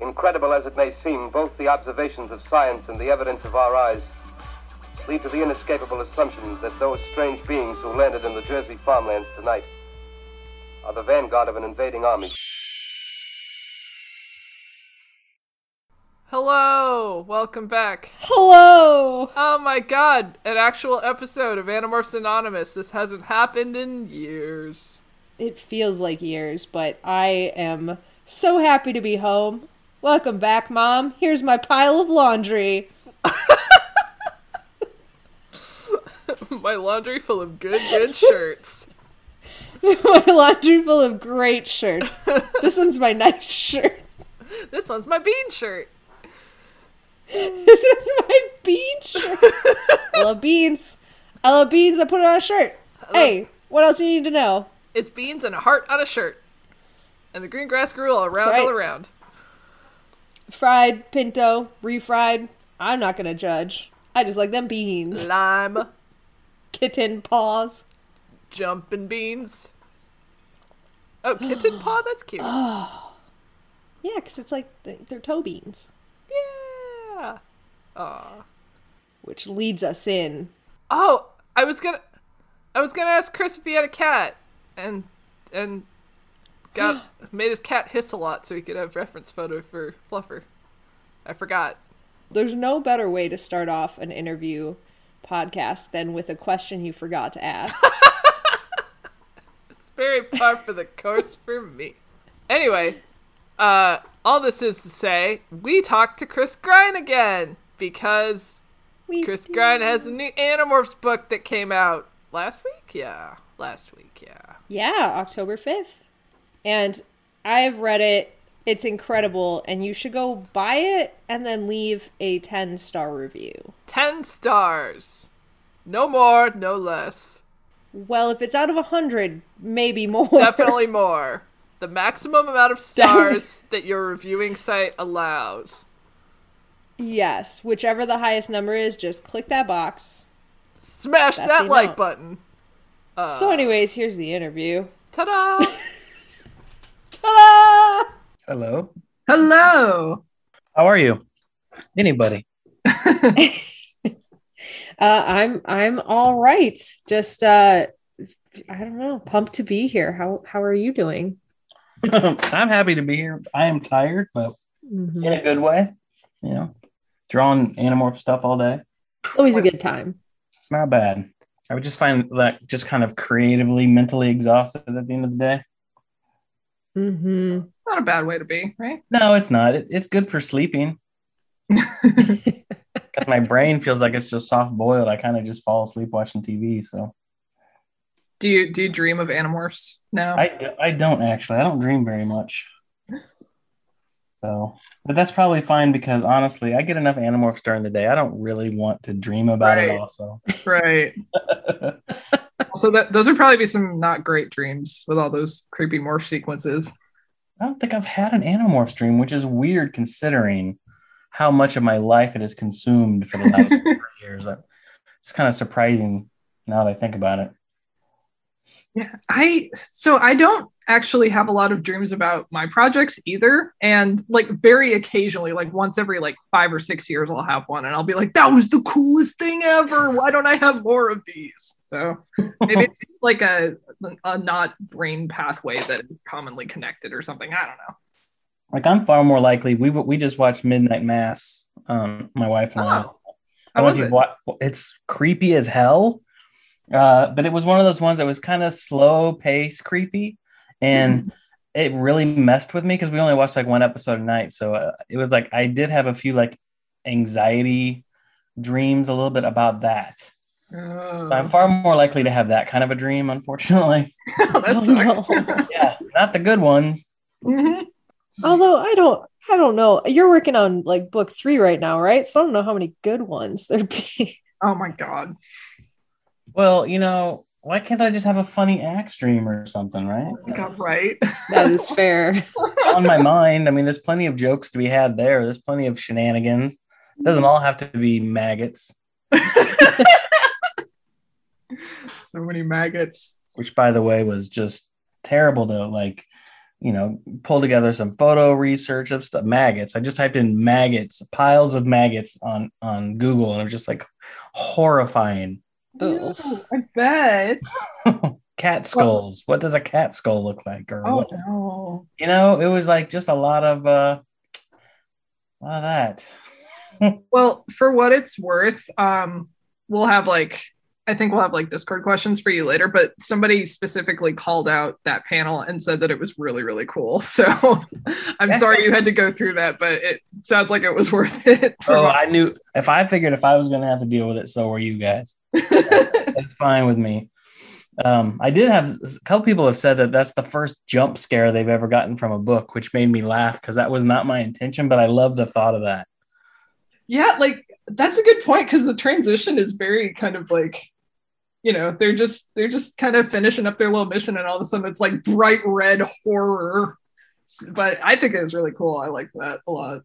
Incredible as it may seem, both the observations of science and the evidence of our eyes lead to the inescapable assumption that those strange beings who landed in the Jersey farmlands tonight are the vanguard of an invading army. Hello, welcome back. Hello! Oh my god, an actual episode of Animorphs Anonymous. This hasn't happened in years. It feels like years, but I am so happy to be home. Welcome back, Mom. Here's my pile of laundry. my laundry full of good, good shirts. my laundry full of great shirts. This one's my nice shirt. This one's my bean shirt. This is my bean shirt. I love beans. I love beans. I put it on a shirt. Hey, what else do you need to know? It's beans and a heart on a shirt. And the green grass grew all around, right. all around. Fried, pinto, refried. I'm not gonna judge. I just like them beans. Lime, Kitten paws. jumping beans. Oh, kitten paw? That's cute. Yeah, because it's like they're toe beans. Yeah. Aw. Which leads us in. Oh, I was gonna, I was gonna ask Chris if he had a cat, and and got made his cat hiss a lot so he could have reference photo for Fluffer. I forgot. There's no better way to start off an interview podcast than with a question you forgot to ask. It's very par for the course for me. Anyway, uh, all this is to say, we talked to Chris Grine again because We Chris do. Grine has a new Animorphs book that came out last week. Yeah, last week. Yeah. Yeah, October 5th. And I've read it. It's incredible. And you should go buy it and then leave a 10 star review. 10 stars. No more, no less. Well, if it's out of 100, maybe more. Definitely more. The maximum amount of stars that your reviewing site allows. yes. Whichever the highest number is, just click that box. Smash That's that like amount. button. so, uh, anyways, here's the interview. Ta da! Ta Hello. Hello. How are you? Anybody? Uh, I'm I'm all right. Just uh, I don't know, pumped to be here. How how are you doing? I'm happy to be here. I am tired, but in a good way. You know, drawing animorph stuff all day. It's always a good time. It's not bad. I would just find that just kind of creatively, mentally exhausted at the end of the day. Mm-hmm. Not a bad way to be, right? No, it's not. It, it's good for sleeping. 'Cause my brain feels like it's just soft boiled. I kind of just fall asleep watching TV. So Do you do you dream of animorphs now? I, don't actually. I don't dream very much. So, but that's probably fine because honestly, I get enough animorphs during the day. I don't really want to dream about it also. right. So that those would probably be some not great dreams with all those creepy morph sequences. I don't think I've had an Animorphs dream, which is weird considering how much of my life it has consumed for the last four years. It's kind of surprising now that I think about it. Yeah. I so I don't actually have a lot of dreams about my projects either. And like very occasionally, like once every like five or six years, I'll have one and I'll be like, that was the coolest thing ever. Why don't I have more of these? So maybe it's just like a, a not brain pathway that is commonly connected or something. I don't know. Like I'm far more likely. We we just watched Midnight Mass. Um, my wife and I. Oh, I don't was it? you've It's creepy as hell. Uh, but it was one of those ones that was kind of slow pace creepy, and it really messed with me because we only watched like one episode a night. So uh, it was like I did have a few like anxiety dreams a little bit about that. Oh. I'm far more likely to have that kind of a dream, unfortunately. that Oh, sucks. yeah, not the good ones. Mhm. Although I don't, I don't know. You're working on like book three right now, right? So I don't know how many good ones there'd be. Oh my god. Well, you know, why can't I just have a funny axe dream or something, right? Oh god, right. That is fair. On my mind. I mean, there's plenty of jokes to be had there. There's plenty of shenanigans. doesn't all have to be maggots, so many maggots. which by the way was just terrible to like, you know, pull together some photo research of stuff. Maggots. I just typed in maggots, piles of maggots on on Google, and it was just like horrifying. Oh. Ew, I bet. cat skulls. What does a cat skull look like? Or Oh what? no. You know, it was like just a lot of uh, a lot of that. Well, for what it's worth, um, we'll have like I think we'll have like Discord questions for you later, but somebody specifically called out that panel and said that it was really, really cool. So I'm sorry you had to go through that, but it sounds like it was worth it. Oh, what- I knew if I figured if I was going to have to deal with it, so were you guys. It's fine with me. Um, I did have a couple people have said that that's the first jump scare they've ever gotten from a book, which made me laugh because that was not my intention, but I love the thought of that. yeah, like that's a good point because the transition is very kind of like you know they're just they're just kind of finishing up their little mission and all of a sudden it's like bright red horror but i think it was really cool i like that a lot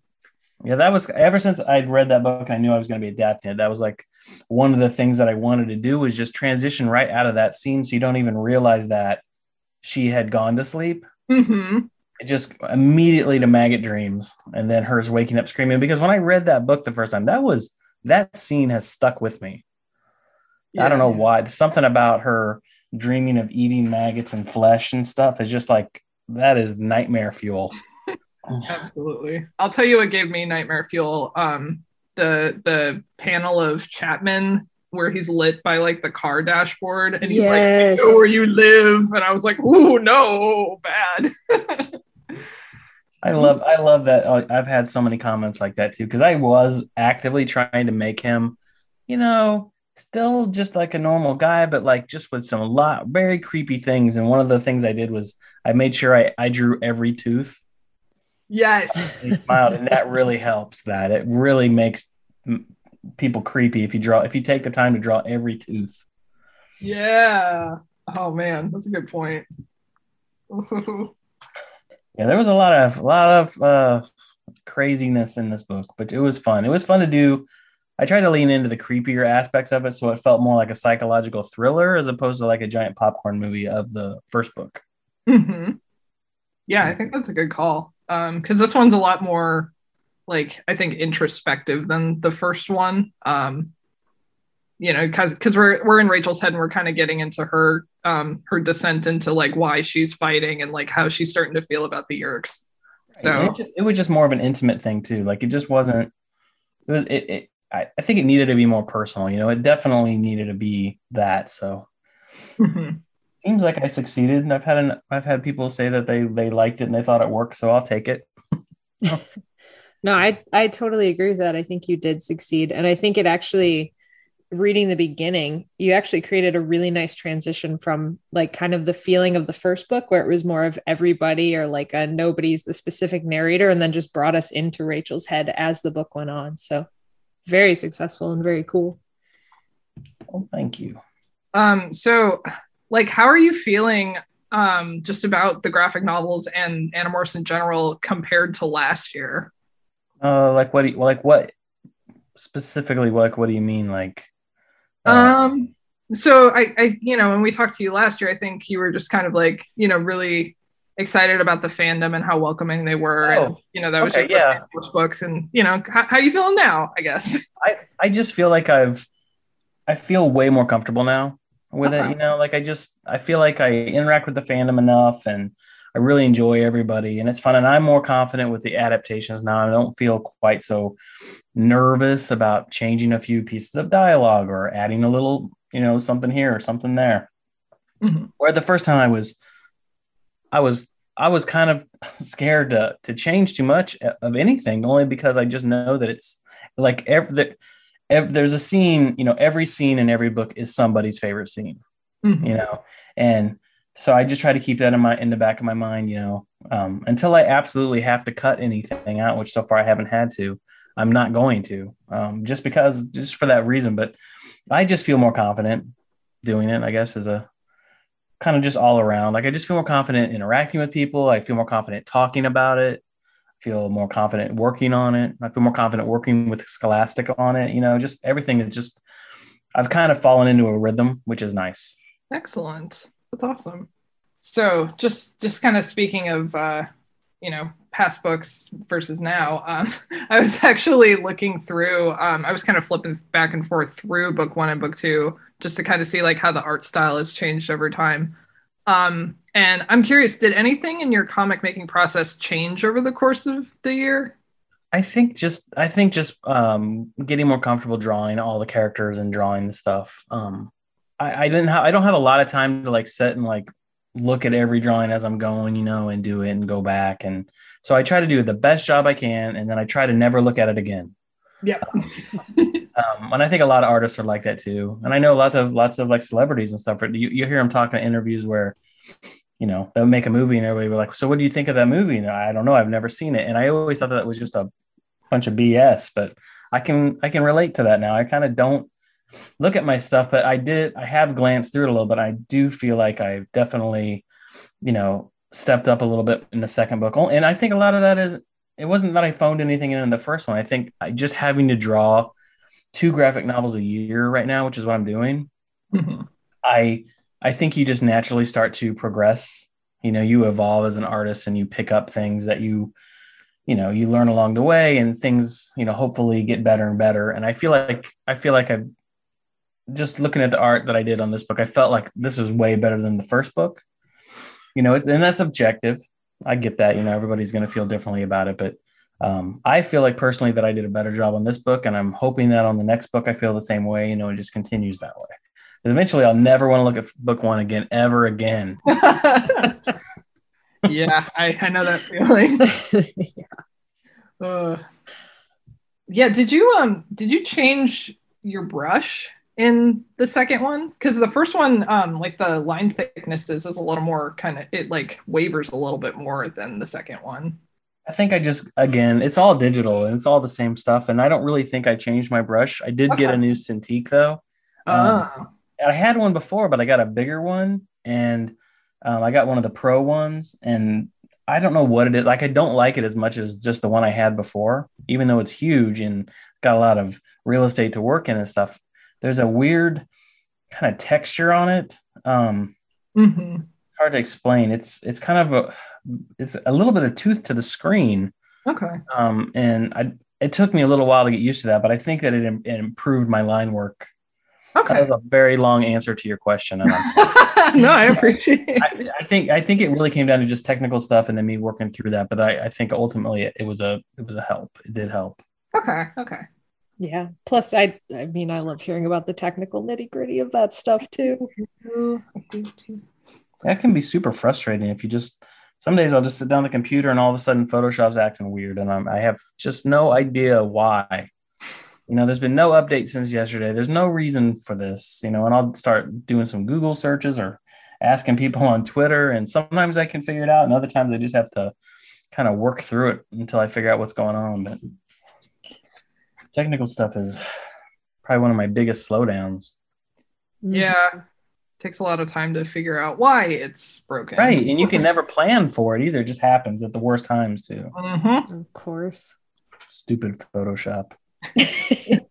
Yeah, that was ever since I'd read that book I knew I was going to be adapting it. That was like one of the things that I wanted to do was just transition right out of that scene so you don't even realize that she had gone to sleep. hmm It just immediately to maggot dreams and then hers waking up screaming because when I read that book the first time, that was that scene has stuck with me. I don't know why. Something about her dreaming of eating maggots and flesh and stuff is just like that is nightmare fuel. absolutely i'll tell you what gave me nightmare fuel um the the panel of chapman where he's lit by like the car dashboard and he's like Yes. I know where you live and i was like ooh no bad I love I love that uh, I've had so many comments like that too because I was actively trying to make him, you know, still just like a normal guy, but like just with some lot very creepy things. And one of the things I did was I made sure I, I drew every tooth. yes smiled, and that really helps. That it really makes people creepy if you draw if you take the time to draw every tooth. yeah oh man that's a good point Yeah, there was a lot of a lot of uh, craziness in this book, but it was fun. It was fun to do. I tried to lean into the creepier aspects of it, so it felt more like a psychological thriller as opposed to like a giant popcorn movie of the first book. hmm Yeah, I think that's a good call. Um, because this one's a lot more like I think introspective than the first one. Um, you know, because because we're we're in Rachel's head and we're kind of getting into her um her descent into like why she's fighting and like how she's starting to feel about the Yeerks. So it, it was just more of an intimate thing too. Like it just wasn't. It was. It. it I, I think it needed to be more personal. You know, it definitely needed to be that. So mhm. seems like I succeeded. And I've had an, I've had people say that they they liked it and they thought it worked. So I'll take it. No, I I totally agree with that. I think you did succeed, and I think it actually reading the beginning, you actually created a really nice transition from like kind of the feeling of the first book where it was more of everybody or like a nobody's the specific narrator, and then just brought us into Rachel's head as the book went on. So very successful and very cool. Well, thank you. um so like how are you feeling um just about the graphic novels and Animorphs in general compared to last year? Uh, like what? Do you, like what specifically? Like what do you mean? Like, uh, Um, so I, I, you know, when we talked to you last year, I think you were just kind of like, you know, really excited about the fandom and how welcoming they were. and, Oh, you know, that was okay, yeah. first books, and you know, how, how you feeling now? I guess. I I just feel like I've I feel way more comfortable now with it. You know, like I just I feel like I interact with the fandom enough, and I really enjoy everybody, and it's fun. And I'm more confident with the adaptations now. I don't feel quite so nervous about changing a few pieces of dialogue or adding a little, you know, something here or something there. Mhm. Where the first time I was, I was I was kind of scared to to change too much of anything, only because I just know that it's like every the, ev- there's a scene, you know, every scene in every book is somebody's favorite scene, Mhm. you know, and so I just try to keep that in my in the back of my mind, you know, um, until I absolutely have to cut anything out, which so far I haven't had to. I'm not going to, um, just because, just for that reason. But I just feel more confident doing it. I guess is a kind of just all around. Like I just feel more confident interacting with people. I feel more confident talking about it. I feel more confident working on it. I feel more confident working with Scholastic on it. You know, just everything is just. I've kind of fallen into a rhythm, which is nice. Excellent. That's awesome. So just just kind of speaking of uh, you know past books versus now, um, I was actually looking through. Um, I was kind of flipping back and forth through book one and book two just to kind of see like how the art style has changed over time. Um, and I'm curious, did anything in your comic making process change over the course of the year? I think just I think just um, getting more comfortable drawing all the characters and drawing the stuff. Um, I, I didn't have I don't have a lot of time to like sit and like look at every drawing as I'm going, you know, and do it and go back. And so I try to do the best job I can, and then I try to never look at it again. Yeah. um, and I think a lot of artists are like that too. And I know lots of lots of like celebrities and stuff. You, you hear them talking in interviews where, you know, they'll make a movie and everybody will like, "So what do you think of that movie?" And I don't know. I've never seen it, and I always thought that was just a bunch of BS. But I can I can relate to that now. I kind of don't look at my stuff, but I did I have glanced through it a little but I do feel like I definitely, you know, stepped up a little bit in the second book. And I think a lot of that is it wasn't that I phoned anything in in the first one. I think I just having to draw two graphic novels a year right now, which is what I'm doing. Mm-hmm. I I think you just naturally start to progress. You know, you evolve as an artist and you pick up things that you you know you learn along the way and things you know hopefully get better and better and i feel like i feel like i've just looking at the art that I did on this book, I felt like this was way better than the first book. You know, and that's objective. I get that. You know, everybody's going to feel differently about it, but um, I feel like personally that I did a better job on this book, and I'm hoping that on the next book I feel the same way. You know, it just continues that way. But eventually, I'll never want to look at book one again, ever again. yeah, I, I know that feeling. yeah. Uh, yeah. Did you um did you change your brush in the second one? Because the first one um like the line thickness is, is a little more kind of it like wavers a little bit more than the second one. I think i just again it's all digital and it's all the same stuff and i don't really think i changed my brush. I did okay. get a new cintiq though. Um, oh. i had one before but i got a bigger one and um, i got one of the pro ones and i don't know what it is like i don't like it as much as just the one i had before even though it's huge and got a lot of real estate to work in and stuff there's a weird kind of texture on it. Um, mm-hmm. It's hard to explain. It's it's kind of a it's a little bit of tooth to the screen. Okay. Um, and I it took me a little while to get used to that, but I think that it, it improved my line work. Okay. That was a very long answer to your question. no, I appreciate it. I, I, think I think it really came down to just technical stuff and then me working through that. But I, I think ultimately it, it was a it was a help. It did help. Okay. Okay. Yeah. Plus, I I mean, I love hearing about the technical nitty gritty of that stuff too. That can be super frustrating if you just. Some days I'll just sit down the computer and all of a sudden Photoshop's acting weird, and I'm, I have just no idea why. You know, there's been no update since yesterday. There's no reason for this. You know, and I'll start doing some Google searches or asking people on Twitter, and sometimes I can figure it out, and other times I just have to kind of work through it until I figure out what's going on. But technical stuff is probably one of my biggest slowdowns. Yeah. Takes a lot of time to figure out why it's broken. Right. And you can never plan for it either. It just happens at the worst times too. Mm-hmm. Of course. Stupid Photoshop.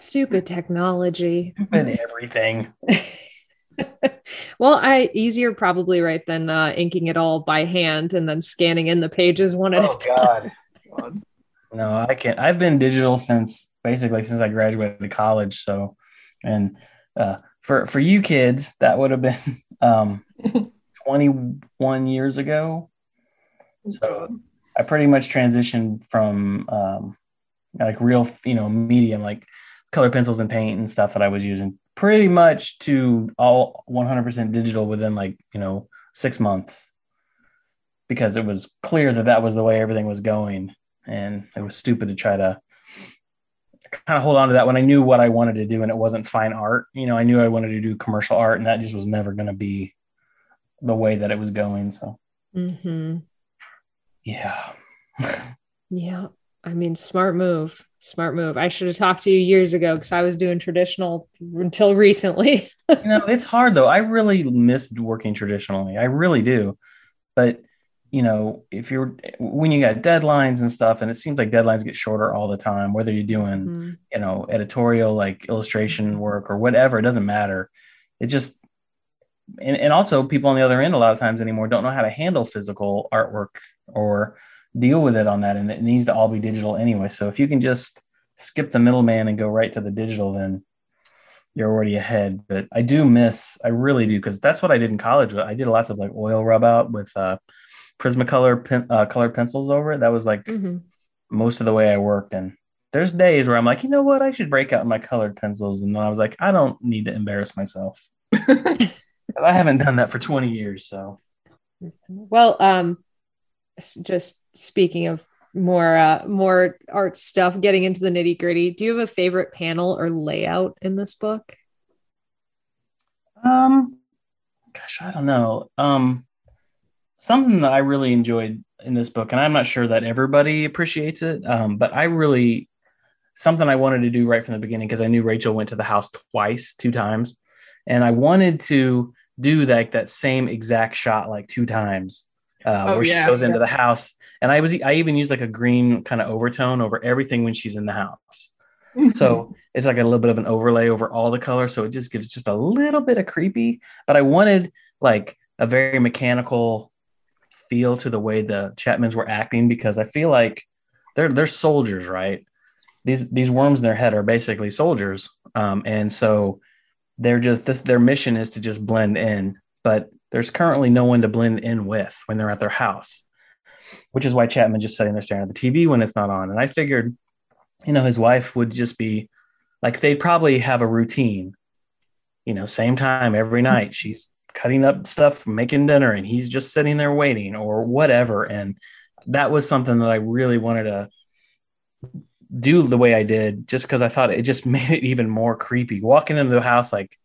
Stupid technology. Stupid everything. well, I easier probably right than uh, inking it all by hand and then scanning in the pages one at oh, a time. God. No, I can't. I've been digital since basically since I graduated college. So, and uh, for for you kids, that would have been um, 21 years ago. So I pretty much transitioned from um, like real, you know, medium like color pencils and paint and stuff that I was using pretty much to all 100% digital within like you know six months because it was clear that that was the way everything was going and it was stupid to try to kind of hold on to that when I knew what I wanted to do and it wasn't fine art. You know, I knew I wanted to do commercial art and that just was never going to be the way that it was going. So hmm yeah. Yeah. I mean, smart move. Smart move. I should have talked to you years ago because I was doing traditional until recently. you know, it's hard though. I really missed working traditionally. I really do. But you know, if you're when you got deadlines and stuff, and it seems like deadlines get shorter all the time, whether you're doing, Mhm. you know, editorial like illustration work or whatever, it doesn't matter. It just and, and also people on the other end a lot of times anymore don't know how to handle physical artwork or deal with it on that and it needs to all be digital anyway. So if you can just skip the middleman and go right to the digital, then you're already ahead. But I do miss, I really do, because that's what I did in college. I did lots of like oil rub out with uh, Prismacolor pen, uh, colored pencils over it. That was like Mhm. most of the way I worked. And there's days where I'm like, you know what, I should break out my colored pencils. And then I was like, I don't need to embarrass myself. I haven't done that for 20 years. So Well, um, just speaking of more uh more art stuff, getting into the nitty gritty. Do you have a favorite panel or layout in this book? Um, gosh, I don't know. Um, something that I really enjoyed in this book, and I'm not sure that everybody appreciates it, um, but I really something I wanted to do right from the beginning because I knew Rachel went to the house twice, two times, and I wanted to do like that same exact shot like two times, uh, Oh, where yeah. she goes into the house, and I was I even used like a green kind of overtone over everything when she's in the house. So it's like a little bit of an overlay over all the color. So it just gives just a little bit of creepy. But I wanted like a very mechanical feel to the way the Chapmans were acting because I feel like they're they're soldiers, right? These these worms in their head are basically soldiers. Um, and so they're just this their mission is to just blend in, but there's currently no one to blend in with when they're at their house, which is why Chapman just sitting there staring at the TV when it's not on. And I figured you know, his wife would just be like, they'd probably have a routine, you know, same time every night. She's cutting up stuff, making dinner, and he's just sitting there waiting or whatever. And that was something that I really wanted to do the way I did, just because I thought it just made it even more creepy. Walking into the house like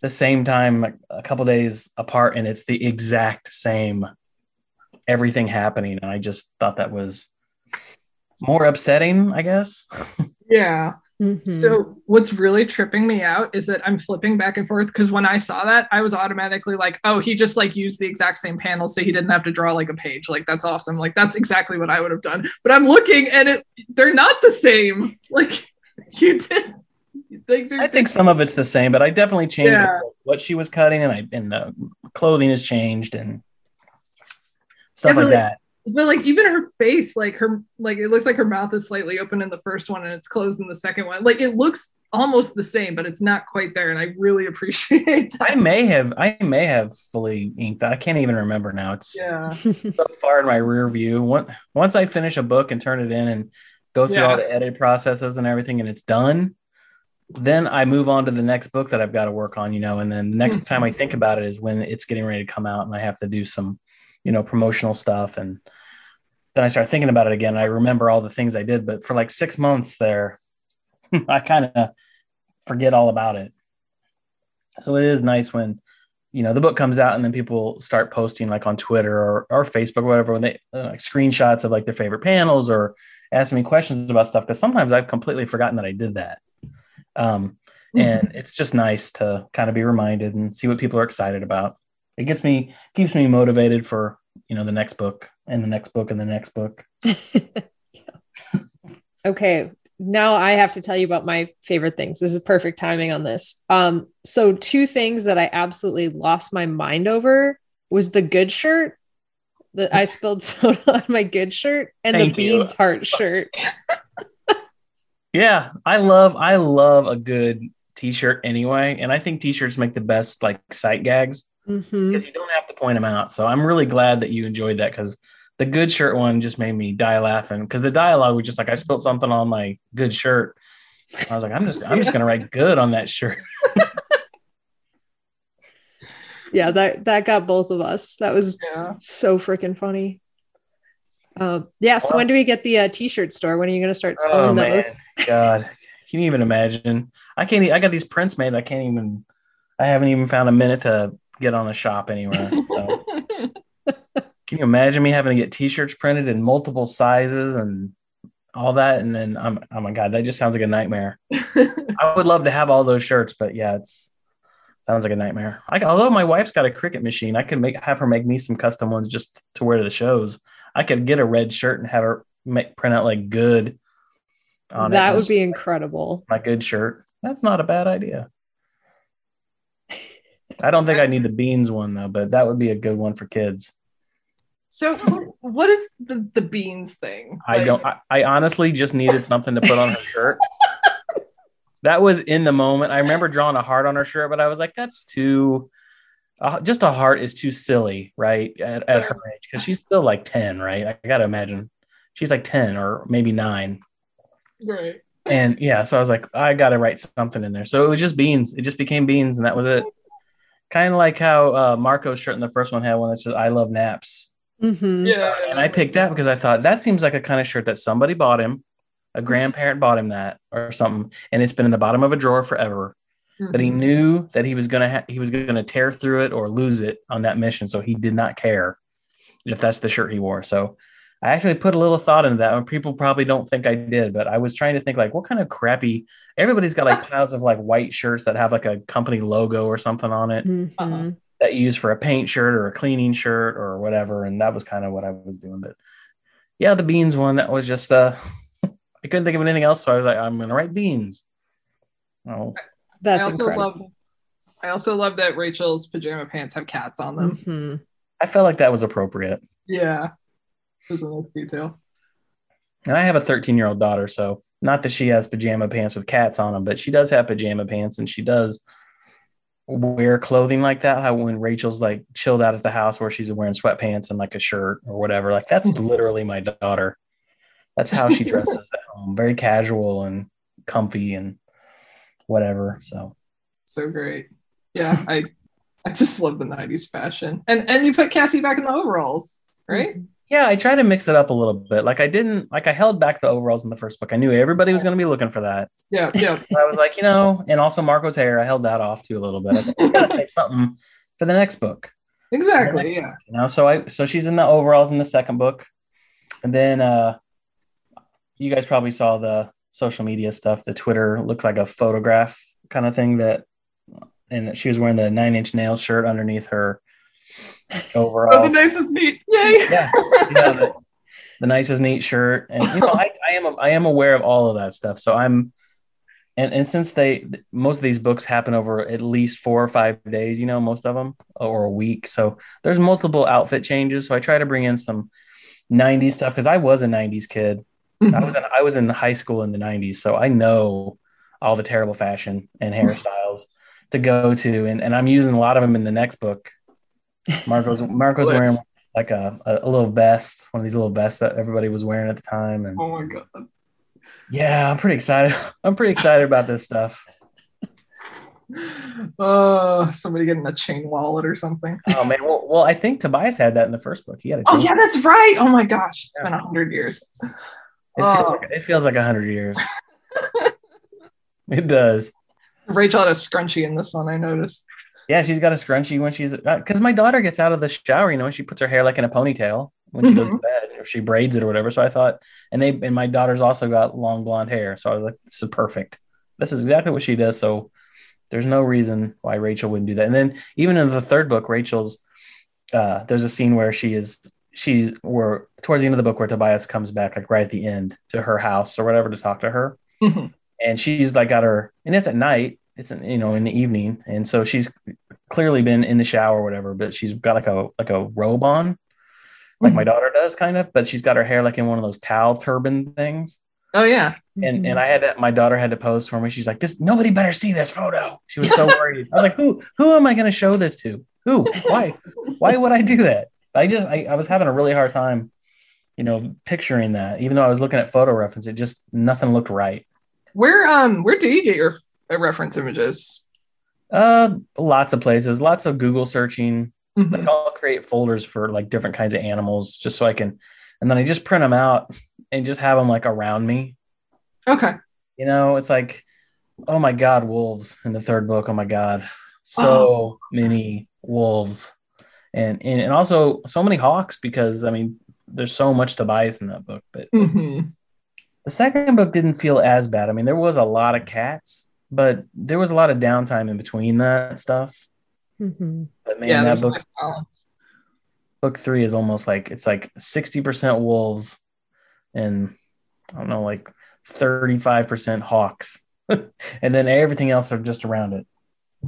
the same time, like a couple days apart, and it's the exact same everything happening. And I just thought that was more upsetting, I guess. yeah. Mhm. So what's really tripping me out is that I'm flipping back and forth because when I saw that, I was automatically like, oh, he just like used the exact same panel so he didn't have to draw like a page. Like that's awesome. Like that's exactly what I would have done. But I'm looking and it they're not the same. Like you did like I think some of it's the same, but I definitely changed Yeah. what she was cutting, and I and the clothing has changed and stuff like that. But like even her face, like her like it looks like her mouth is slightly open in the first one and it's closed in the second one. Like it looks almost the same, but it's not quite there. And I really appreciate that. I may have I may have fully inked that. I can't even remember now. It's Yeah. so far in my rear view. Once once I finish a book and turn it in and go through all the edit processes and everything, and it's done, then I move on to the next book that I've got to work on. You know, and then the next mm-hmm. time I think about it is when it's getting ready to come out, and I have to do some, you know, promotional stuff and. Then I start thinking about it again. I remember all the things I did, but for like six months there, I kind of forget all about it. So it is nice when you know the book comes out and then people start posting like on Twitter or, or Facebook or whatever when they uh, like screenshots of like their favorite panels or asking me questions about stuff because sometimes I've completely forgotten that I did that. Um, and it's just nice to kind of be reminded and see what people are excited about. It gets me keeps me motivated for you know the next book and the next book and the next book. okay now i have to tell you about my favorite things this is perfect timing on this um so two things that i absolutely lost my mind over was the good shirt that i spilled soda on my good shirt and Thank the you. beads heart shirt Yeah, I love I love a good t-shirt anyway, and I think t-shirts make the best like sight gags Mhm. because you don't have to point them out. So I'm really glad that you enjoyed that because the good shirt one just made me die laughing because the dialogue was just like I spilled something on my good shirt. I was like, I'm just I'm just gonna write good on that shirt. yeah that that got both of us that was Yeah. so freaking funny um yeah so Well- when do we get the uh, t-shirt store when are you going to start Oh selling man, those God, can you even imagine? I can't. I got these prints made. I can't even. I haven't even found a minute to get on a shop anywhere. Can you imagine me having to get t-shirts printed in multiple sizes and all that? And then I'm oh my god, that just sounds like a nightmare. I would love to have all those shirts, but yeah, it's sounds like a nightmare. I, although my wife's got a Cricut machine, I could make have her make me some custom ones just to wear to the shows. I could get a red shirt and have her make print out like good. on it. that would be incredible. my good shirt. That's not a bad idea. I don't think I need the beans one though, but that would be a good one for kids. So what is the, the beans thing? I Like, don't. I, I honestly just needed something to put on her shirt. that was in the moment. I remember drawing a heart on her shirt, but I was like, "That's too." Uh, just a heart is too silly, right? At, at her age, because she's still like ten, right? I gotta imagine she's like ten or maybe nine. Right. And yeah, so I was like, I gotta write something in there. So it was just beans. It just became beans, and that was it. Kind of like how uh, Marco's shirt in the first one had one that says "I love naps." Mhm. Yeah. And I picked that because I thought that seems like a kind of shirt that somebody bought him, a grandparent bought him that or something, and it's been in the bottom of a drawer forever. But he knew that he was gonna ha- he was gonna tear through it or lose it on that mission, so he did not care if that's the shirt he wore. So I actually put a little thought into that. And people probably don't think I did, but I was trying to think like, what kind of crappy? Everybody's got like piles of like white shirts that have like a company logo or something on it Mhm. Uh-huh. That you use for a paint shirt or a cleaning shirt or whatever. And that was kind of what I was doing. But yeah, the beans one that was just uh I couldn't think of anything else, so I was like, I'm gonna write beans. Oh, That's I also incredible. love I also love that Rachel's pajama pants have cats on them. Mhm. I felt like that was appropriate. Yeah. It was a nice detail. And I have a 13 year old daughter, so not that she has pajama pants with cats on them, but she does have pajama pants and she does wear clothing like that. How when Rachel's like chilled out at the house where she's wearing sweatpants and like a shirt or whatever, like that's hmm. literally my daughter. That's how she dresses at home, very casual and comfy and whatever. So So great. Yeah, I I just love the 90s fashion. And and you put Cassie back in the overalls, hmm. right? Yeah, I try to mix it up a little bit. Like I didn't like I held back the overalls in the first book. I knew everybody was going to be looking for that. Yeah, yeah. I was like, you know, and also Marco's hair, I held that off too a little bit. I was like, gotta save something for the next book. Exactly. Yeah. You know, so I so she's in the overalls in the second book. And then uh you guys probably saw the social media stuff. The Twitter looked like a photograph kind of thing that and she was wearing the nine inch nail shirt underneath her Oh, overall. the nicest meat. Yay. yeah, yeah the, the nicest neat shirt. And you know I, I am I am aware of all of that stuff. So I'm and and since they most of these books happen over at least four or five days you know most of them or a week. So there's multiple outfit changes. So I try to bring in some 90s stuff because I was a 90s kid. Mm-hmm. I was in I was in high school in the 90s so I know all the terrible fashion and hairstyles to go to. And, and I'm using a lot of them in the next book Marco's Marco's wearing like a, a, little vest, one of these little vests that everybody was wearing at the time. And Oh my god. yeah, I'm pretty excited. I'm pretty excited about this stuff. Oh, somebody getting a chain wallet or something. Oh man, well, well, I think Tobias had that in the first book. He had a Oh yeah, that's right. Oh my gosh, it's Yeah. been a hundred years. it, feels Oh. like, it feels like a hundred years. it does. Rachel had a scrunchie in this one. I noticed. Yeah, she's got a scrunchie when she's because my daughter gets out of the shower, you know, and she puts her hair like in a ponytail when she goes to bed, or she braids it or whatever. So I thought, and they and my daughter's also got long blonde hair, so I was like, this is perfect. This is exactly what she does. So there's no reason why Rachel wouldn't do that. And then even in the third book, Rachel's uh, there's a scene where she is she's where towards the end of the book where Tobias comes back like right at the end to her house or whatever to talk to her Mhm. and she's like got her and it's at night it's an, you know in the evening. And so she's clearly been in the shower or whatever but she's got like a like a robe on like my daughter does kind of but she's got her hair like in one of those towel turban things. Oh yeah. and and i had to, my daughter had to pose for me. She's like this nobody better see this photo. She was so worried. I was like who who am i going to show this to? Who? Why? Why would i do that? I just I, I was having a really hard time you know picturing that. Even though i was looking at photo reference it just nothing looked right. Where um where do you get your reference images? Uh, lots of places, lots of Google searching. Mhm. Like I'll create folders for like different kinds of animals just so I can, and then I just print them out and just have them like around me. Okay. You know, it's like, oh my God, wolves in the third book. Oh my God, so many wolves. and and, and also so many hawks because I mean there's so much Tobias in that book. But hmm the second book didn't feel as bad. I mean, there was a lot of cats, but there was a lot of downtime in between that stuff. Mhm. But man, Yeah, that book, book three is almost like it's like 60% wolves and I don't know, like 35% hawks. and then everything else are just around it.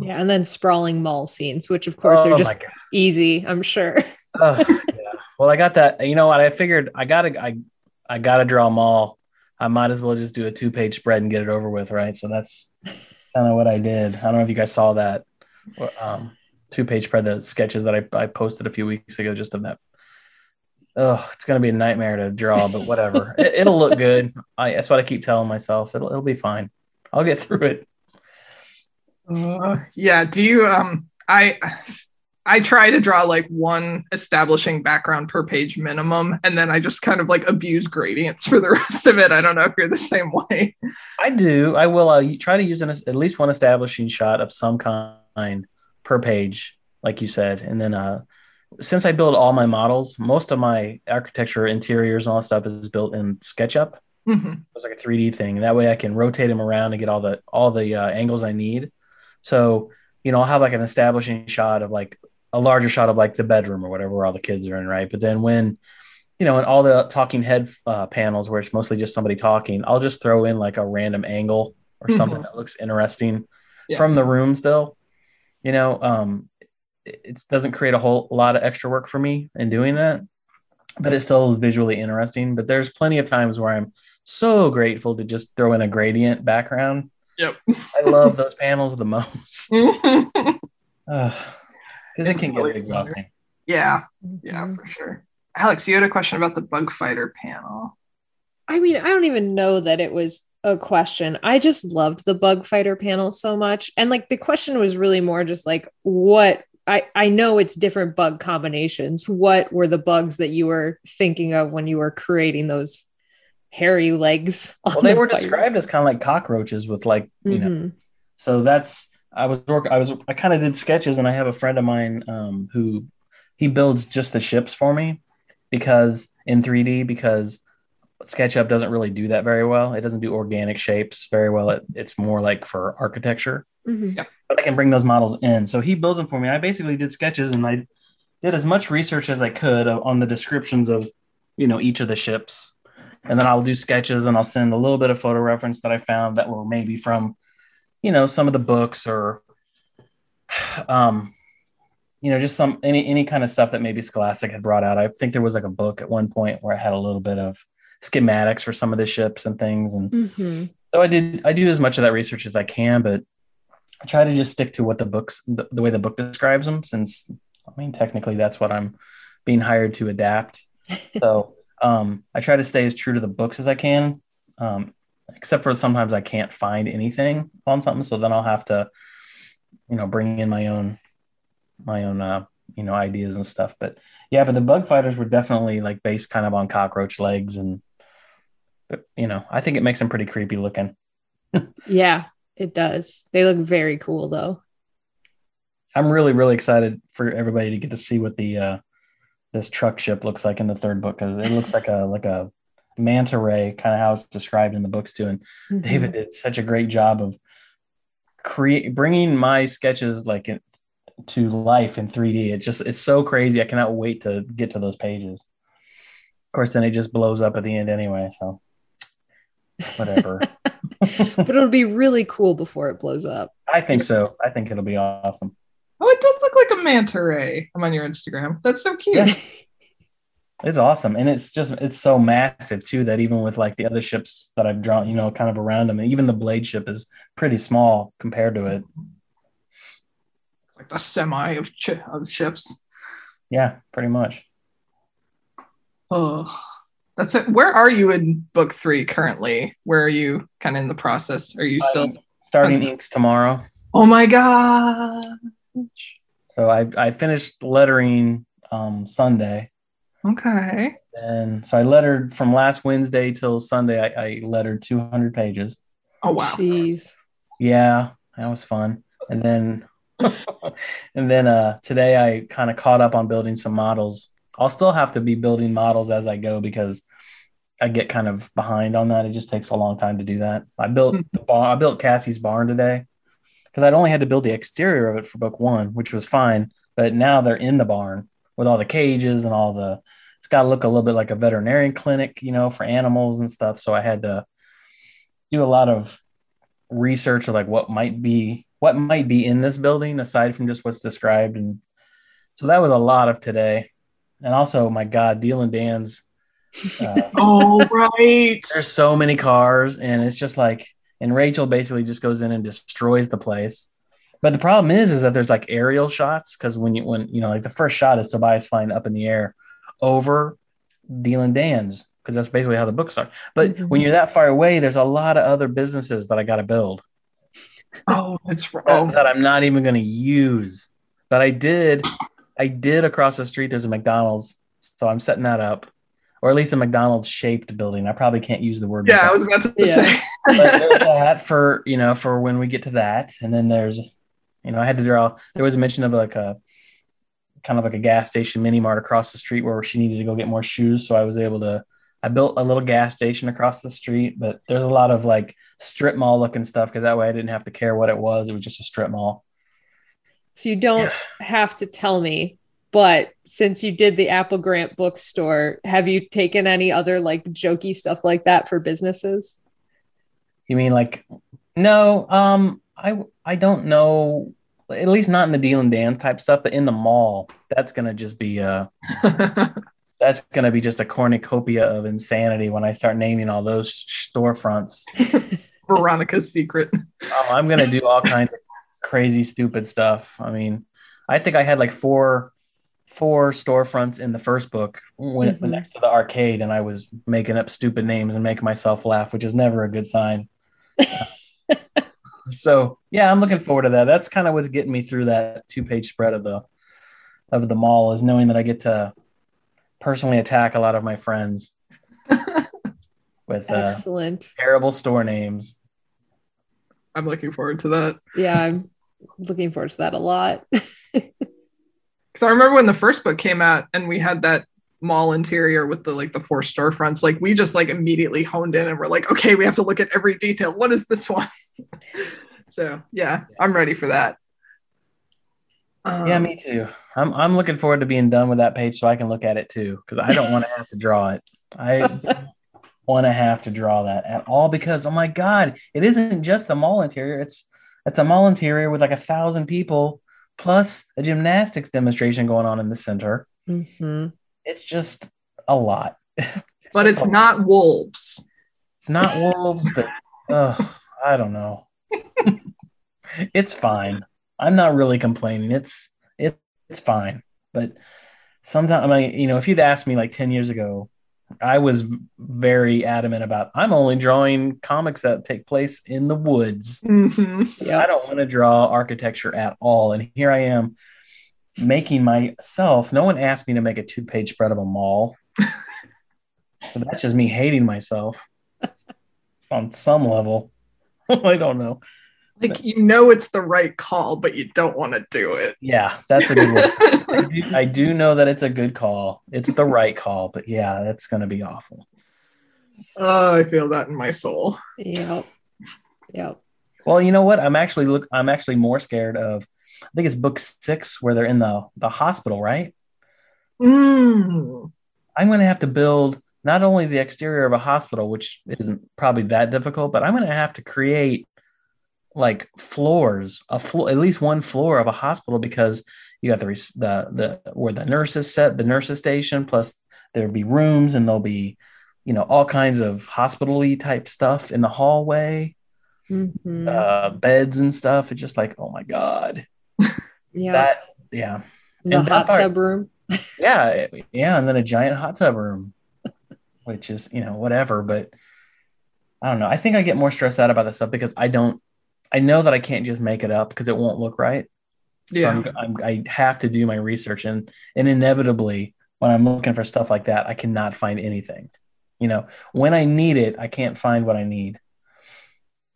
Yeah, and then sprawling mall scenes, which of course Oh are just easy, I'm sure. Ugh, yeah. Well, I got that. You know what? I figured I gotta I I gotta draw them all. I might as well just do a two page spread and get it over with, right? So that's kind of what I did. I don't know if you guys saw that um, two page spread, the sketches that I, I posted a few weeks ago, just of that. Oh, it's gonna be a nightmare to draw, but whatever. it, it'll look good. I, that's what I keep telling myself. It'll it'll be fine. I'll get through it. Uh, yeah. Do you um I I try to draw like one establishing background per page minimum, and then I just kind of like abuse gradients for the rest of it. I don't know if you're the same way. I do. I will uh, try to use an, at least one establishing shot of some kind per page, like you said. And then, uh, since I build all my models, most of my architecture, interiors, and all that stuff is built in SketchUp. Mhm. It's like a 3D thing. That way, I can rotate them around and get all the all the uh, angles I need. So, you know, I'll have like an establishing shot of like a larger shot of like the bedroom or whatever where all the kids are in, right? But then when you know, in all the talking head uh, panels where it's mostly just somebody talking, I'll just throw in like a random angle or Mhm. something that looks interesting Yeah. from the room still. You know, um, it, it doesn't create a whole lot of extra work for me in doing that, but it still is visually interesting. But there's plenty of times where I'm so grateful to just throw in a gradient background. Yep. I love those panels the most because it can really get exhausting. yeah, yeah, Mhm. for sure. Alex, you had a question about the bug fighter panel. I mean, I don't even know that it was a question. I just loved the bug fighter panel so much. And like the question was really more just like what I I know it's different bug combinations. What were the bugs that you were thinking of when you were creating those hairy legs? Well, they the were fighters? described as kind of like cockroaches with like you know Mhm. so that's i was work i was i kind of did sketches and i have a friend of mine um who he builds just the ships for me because in 3d because sketchup doesn't really do that very well. It doesn't do organic shapes very well. It, it's more like for architecture. Mhm. but i can bring those models in. So he builds them for me. I basically did sketches and i did as much research as i could on the descriptions of you know each of the ships. And then I'll do sketches and I'll send a little bit of photo reference that I found that were maybe from, you know, some of the books or, um, you know, just some any any kind of stuff that maybe Scholastic had brought out. I think there was like a book at one point where I had a little bit of schematics for some of the ships and things, and Mhm. so I did I do as much of that research as I can, but I try to just stick to what the books the, the way the book describes them, since I mean technically that's what I'm being hired to adapt. So um, I try to stay as true to the books as I can, um, except for sometimes I can't find anything on something, so then I'll have to, you know, bring in my own my own uh, you know ideas and stuff. But yeah, but the bug fighters were definitely like based kind of on cockroach legs and. But, you know, I think it makes them pretty creepy looking. Yeah, it does. They look very cool though. I'm really, really excited for everybody to get to see what the uh, this truck ship looks like in the third book because it looks like a like a manta ray, kind of how it's described in the books too. And Mhm. David did such a great job of create bringing my sketches like it, to life in 3D. It just it's so crazy. I cannot wait to get to those pages. Of course, then it just blows up at the end anyway. So whatever. but it'll be really cool before it blows up. I think so. I think it'll be awesome. Oh, it does look like a manta ray. I'm on your Instagram. That's so cute. It's awesome. And it's just it's so massive too that even with like the other ships that I've drawn, you know, kind of around them, and even the blade ship is pretty small compared to it. Like the semi of, of ships. Yeah, pretty much. Oh, that's it. Where are you in book three currently? Where are you kind of in the process? Are you still? I'm starting inks tomorrow. Oh my gosh! So I I finished lettering um Sunday. Okay. And so I lettered from last Wednesday till Sunday. I, I lettered 200 pages. Oh wow. Jeez. Yeah, that was fun. And then and then uh, today I kind of caught up on building some models. I'll still have to be building models as I go because I get kind of behind on that. It just takes a long time to do that. I built Hmm. the barn. I built Cassie's barn today because I'd only had to build the exterior of it for book one, which was fine. But now they're in the barn with all the cages and all the. It's got to look a little bit like a veterinarian clinic, you know, for animals and stuff. So I had to do a lot of research of like what might be what might be in this building aside from just what's described and so that was a lot of today and also my god deal and dan's uh, Oh, right. there's so many cars and it's just like and rachel basically just goes in and destroys the place but the problem is is that there's like aerial shots because when you when you know like the first shot is tobias flying up in the air over deal and dan's because that's basically how the books are but Mhm. when you're that far away there's a lot of other businesses that i got to build Oh, that's right. that, Oh, that I'm not even going to use. But I did, I did across the street. There's a McDonald's, so I'm setting that up, or at least a McDonald's shaped building. I probably can't use the word. yeah, I was about to Yeah. say. but there's that for you know for when we get to that, and then there's, you know, I had to draw. There was a mention of like a kind of like a gas station mini mart across the street where she needed to go get more shoes, so I was able to. I built a little gas station across the street, but there's a lot of like strip mall looking stuff because that way I didn't have to care what it was. It was just a strip mall. So you don't have to tell me, but since you did the Applegate bookstore, have you taken any other like jokey stuff like that for businesses? You mean like no, um I I don't know at least not in the deal and Dan type stuff, but in the mall, that's gonna just be uh that's gonna be just a cornucopia of insanity when I start naming all those storefronts. Veronica's secret. Oh, I'm gonna do all kinds of crazy stupid stuff. I mean, I think I had like four four storefronts in the first book when, Mhm. next to the arcade and I was making up stupid names and making myself laugh, which is never a good sign. so yeah, I'm looking forward to that. That's kind of what's getting me through that two page spread of the of the mall is knowing that I get to personally attack a lot of my friends with uh, Excellent. terrible store names. I'm looking forward to that. Yeah, I'm looking forward to that a lot. Because I remember when the first book came out and we had that mall interior with the like the four storefronts, like we just like immediately honed in and we're like, okay, we have to look at every detail. What is this one? so yeah, I'm ready for that. Yeah, Um, me too. I'm I'm looking forward to being done with that page so I can look at it too because I don't want to have to draw it. I want to have to draw that at all because oh my god, it isn't just a mall interior. It's it's a mall interior with like a thousand people plus a gymnastics demonstration going on in the center. hmm It's just a lot. but it's not wolves. It's not wolves, but uh, I don't know. it's fine. I'm not really complaining. It's it, it's fine. But sometimes, I mean, you know, if you'd asked me like 10 years ago, I was very adamant about I'm only drawing comics that take place in the woods. Mhm. Yeah. I don't want to draw architecture at all. And here I am making myself. No one asked me to make a two page spread of a mall. so that's just me hating myself on some level. I don't know. Like you know it's the right call, but you don't want to do it. Yeah, that's a good one. I do, I do know that it's a good call. It's the right call, but yeah, that's going to be awful. oh, I feel that in my soul. Yep. Yep. Well, you know what? I'm actually look. I'm actually more scared of. I think it's book six where they're in the the hospital, right? Mm. I'm going to have to build not only the exterior of a hospital, which isn't probably that difficult, but I'm going to have to create like floors, a floor, at least one floor of a hospital because you got the the the where the nurses set the nurses station, plus there'll be rooms and there'll be you know all kinds of hospital-y type stuff in the hallway, Mhm. uh, beds and stuff. It's just like oh my god, yeah. that yeah the and hot part- tub room. yeah yeah and then a giant hot tub room which is you know whatever but i don't know i think i get more stressed out about this stuff because i don't i know that i can't just make it up because it won't look right so Yeah. I'm, I'm, i have to do my research and and inevitably when i'm looking for stuff like that i cannot find anything you know when i need it i can't find what i need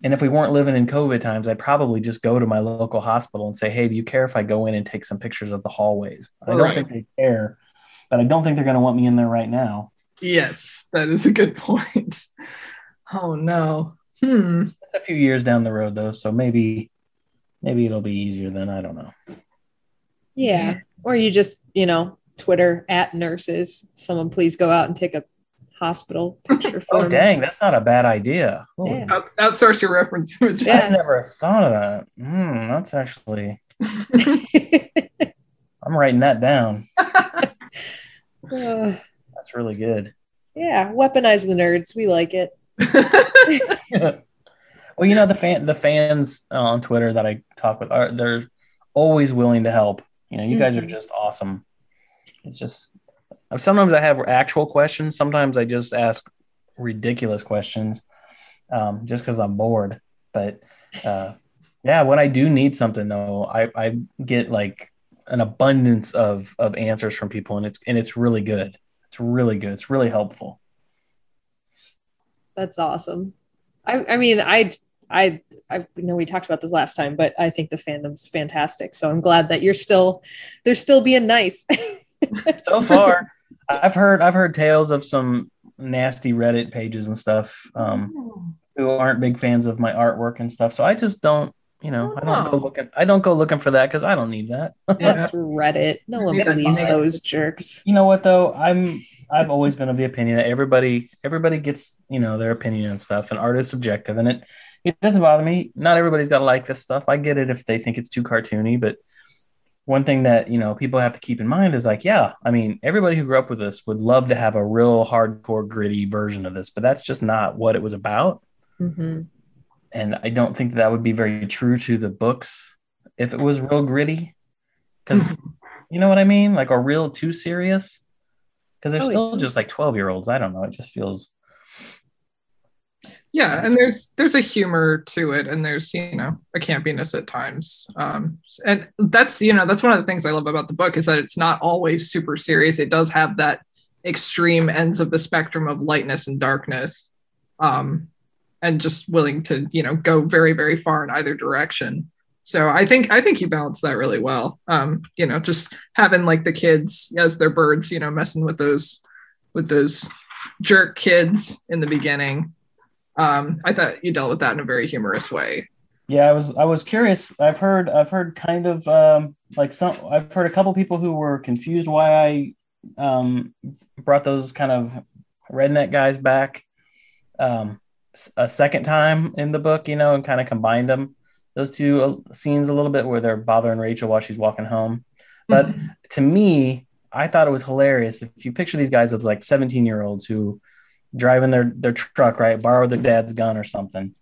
and if we weren't living in COVID times, I'd probably just go to my local hospital and say, "Hey, do you care if I go in and take some pictures of the hallways?" I don't Right. think they care, but I don't think they're going to want me in there right now. Yes, that is a good point. Oh no. Hmm. It's a few years down the road though, so maybe maybe it'll be easier then. I don't know. Yeah. Or you just, you know, Twitter at nurses, someone please go out and take a hospital picture for Oh dang, that's not a bad idea. Yeah. Out- outsource your reference images. Yeah. I never thought of that. Hmm, that's actually I'm writing that down. Uh, That's really good. yeah, weaponize the nerds. We like it. well, you know the fan the fans uh, on Twitter that I talk with are they're always willing to help. You know, you guys are Mhm. just awesome. It's just sometimes I have actual questions. Sometimes I just ask ridiculous questions, um, just because I'm bored. But uh, yeah, when I do need something though, I, I get like an abundance of of answers from people, and it's and it's really good. It's really good. It's really helpful. That's awesome. I I mean, I I I know we talked about this last time, but I think the fandom's fantastic. So I'm glad that you're still they're still being nice. so far i've heard i've heard tales of some nasty reddit pages and stuff um who aren't big fans of my artwork and stuff so i just don't you know i don't go Oh. looking i don't go looking for that because i don't need that That's Reddit. No one That's believes fine. those jerks. you know what though i'm i've always been of the opinion that everybody everybody gets you know their opinion and stuff and art is subjective and it it doesn't bother me not everybody's got to like this stuff i get it if they think it's too cartoony but one thing that you know people have to keep in mind is like yeah i mean everybody who grew up with this would love to have a real hardcore gritty version of this but that's just not what it was about. Mhm. and i don't think that would be very true to the books if it was real gritty. Because you know what i mean? Like or real too serious? Because they're Oh, yeah. still just like 12 year olds i don't know. It just feels yeah and there's there's a humor to it and there's you know a campiness at times. Um and that's you know that's one of the things i love about the book is that it's not always super serious. It does have that extreme ends of the spectrum of lightness and darkness um and just willing to you know go very very far in either direction. So i think i think you balance that really well. Um you know just having like the kids as their birds you know messing with those with those jerk kids in the beginning um, I thought you dealt with that in a very humorous way. yeah i was i was curious i've heard i've heard kind of um like some i've heard a couple people who were confused why i um brought those kind of redneck guys back um a second time in the book you know and kind of combined them those two uh, scenes a little bit where they're bothering rachel while she's walking home But- to me, I thought it was hilarious. If you picture these guys as like 17 year olds who driving their their truck, right, borrowed their dad's gun or something,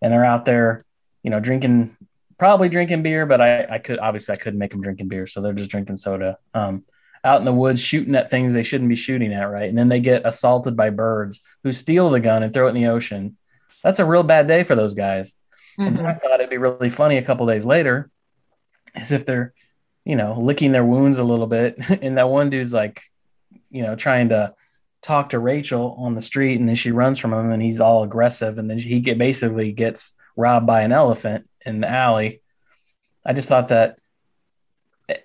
and they're out there, you know, drinking, probably drinking beer, but I I could obviously I couldn't make them drinking beer, so they're just drinking soda. Um, out in the woods shooting at things they shouldn't be shooting at, right, and then they get assaulted by birds who steal the gun and throw it in the ocean. That's a real bad day for those guys. And then I thought it'd be really funny a couple days later, as if they're, you know, licking their wounds a little bit. And that one dude's like, you know, trying to talk to Rachel on the street, and then she runs from him, and he's all aggressive, and then he get basically gets robbed by an elephant in the alley. I just thought that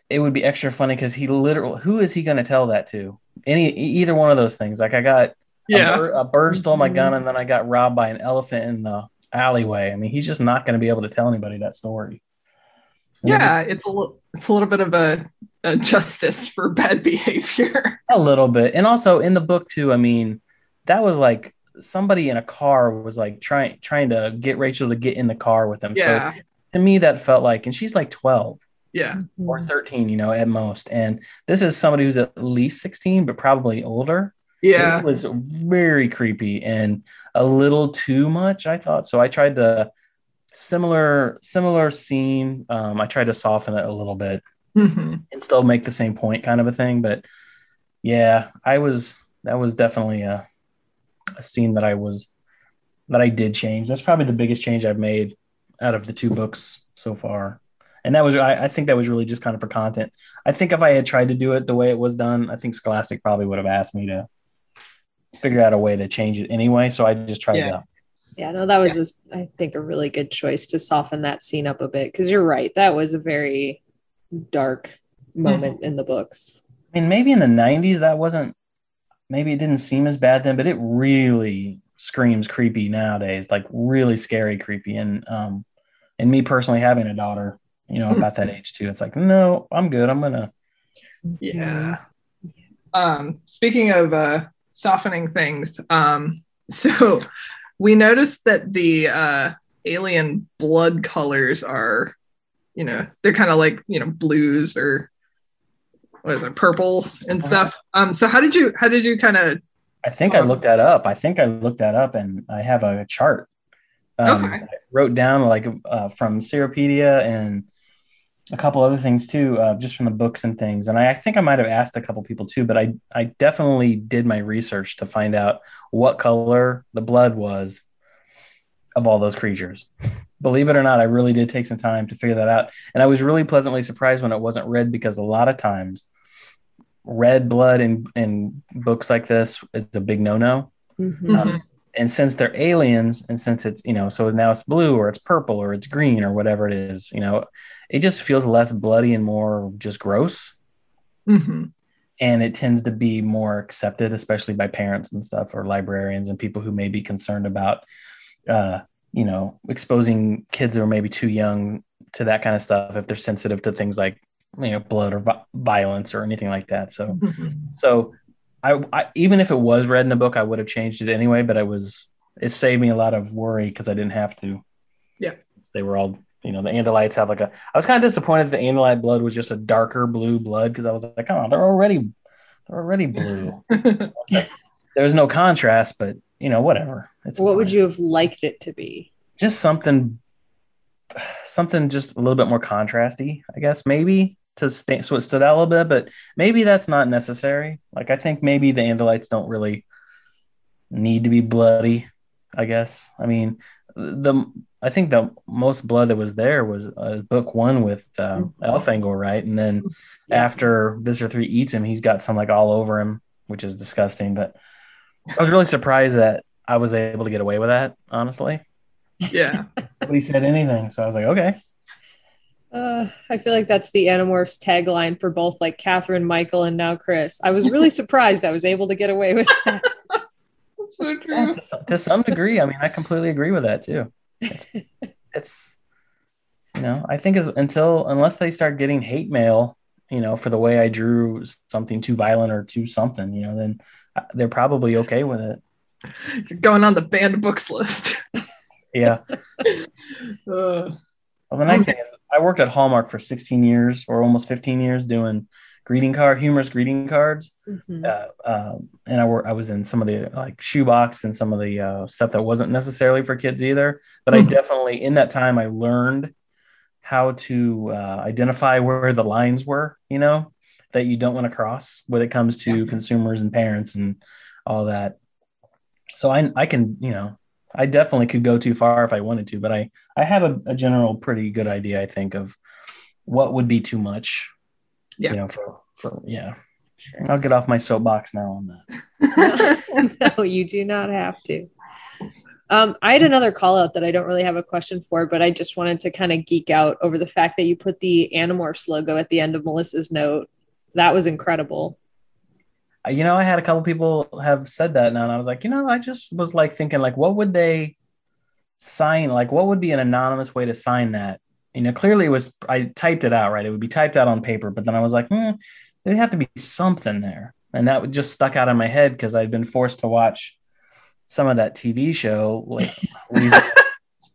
it would be extra funny because he literally, who is he going to tell that to? Any either one of those things. Like I got yeah. a bird, a bird stole my gun, mm-hmm. and then I got robbed by an elephant in the alleyway. I mean, he's just not going to be able to tell anybody that story. And Yeah, it's a little it's a little bit of a, a justice for bad behavior. a little bit, and also in the book too. I mean, that was like somebody in a car was like trying trying to get Rachel to get in the car with them. yeah. So to me, that felt like, and she's like twelve Yeah. or thirteen, you know, at most. And this is somebody who's at least sixteen, but probably older. Yeah. It was very creepy and a little too much, I thought. So I tried to similar similar scene. Um, I tried to soften it a little bit Mhm. and still make the same point, kind of a thing. But yeah, I was that was definitely a a scene that I was that I did change. That's probably the biggest change I've made out of the two books so far. And that was I, I think that was really just kind of for content. I think if I had tried to do it the way it was done, I think Scholastic probably would have asked me to figure out a way to change it anyway. So I just tried Yeah. to Yeah, no, that was just, I think, a really good choice to soften that scene up a bit because you're right. That was a very dark moment in the books. I mean, maybe in the 90s that wasn't, maybe it didn't seem as bad then, but it really screams creepy nowadays, like really scary creepy. And, um, and me personally having a daughter, you know, about that age too, it's like, no, I'm good. I'm going to, Yeah. Um, speaking of uh, softening things, um, so we noticed that the uh, alien blood colors are, you know, they're kind of like you know blues or what is it, purples and stuff. Um, so how did you how did you kind of I think I looked that up. I think I looked that up and I have a chart. Um, Okay. I wrote down like uh, from Seerowpedia and a couple other things too, uh, just from the books and things. And I, I think I might have asked a couple people too, but I, I definitely did my research to find out what color the blood was of all those creatures. Believe it or not, I really did take some time to figure that out. And I was really pleasantly surprised when it wasn't red because a lot of times red blood in, in books like this is a big no-no. Mhm. Um, and since they're aliens and since it's you know so now it's blue or it's purple or it's green or whatever it is you know it just feels less bloody and more just gross Mhm. and it tends to be more accepted especially by parents and stuff or librarians and people who may be concerned about uh you know exposing kids who are maybe too young to that kind of stuff if they're sensitive to things like you know blood or violence or anything like that so Mhm. so I, I even if it was read in the book, I would have changed it anyway. But I was it saved me a lot of worry because I didn't have to. Yeah. they were all you know the Andalites have like a. I was kind of disappointed the Andalite blood was just a darker blue blood because I was like, oh, they're already they're already blue. there was no contrast, but you know whatever. It's What would you have liked it to be? just something something just a little bit more contrasty, I guess maybe to stay so it stood out a little bit, but maybe that's not necessary. Like I think maybe the Andalites don't really need to be bloody. I guess. I mean, the I think the most blood that was there was uh, book one with uh, Elfangor, right? And then Yeah. after Visser Three eats him, he's got some like all over him, which is disgusting. But I was really surprised that I was able to get away with that. Honestly, yeah. nobody said anything, so I was like, okay. Uh, I feel like that's the Animorphs tagline for both like Katherine, Michael, and now Chris. I was really surprised I was able to get away with that. So Yeah, to, some- to some degree, I mean, I completely agree with that too. It's, it's you know, I think is until unless they start getting hate mail, you know, for the way I drew something too violent or too something, you know, then they're probably okay with it. You're going on the banned books list. Yeah. Uh, Well, the nice thing is, I worked at Hallmark for 16 years or almost 15 years doing greeting card, humorous greeting cards. Mhm. uh, um, and I were I was in some of the like shoebox and some of the uh, stuff that wasn't necessarily for kids either. But I Mhm. definitely in that time I learned how to uh, identify where the lines were. You know that you don't want to cross when it comes to consumers and parents and all that. So I I can you know I definitely could go too far if I wanted to, but I I have a, a general pretty good idea I think of what would be too much. Yeah. You know for for yeah. I'll get off my soapbox now on that. no, you do not have to. Um, I had another call out that I don't really have a question for, but I just wanted to kind of geek out over the fact that you put the Animorphs logo at the end of Melissa's note. That was incredible. Uh, You know, I had a couple people have said that now, and I was like, you know, I just was like thinking, like, what would they sign? Like, what would be an anonymous way to sign that? You know, clearly it was, I typed it out, right? It would be typed out on paper, but then I was like, hmm, there'd have to be something there. And that would just stuck out in my head because I'd been forced to watch some of that TV show. Like.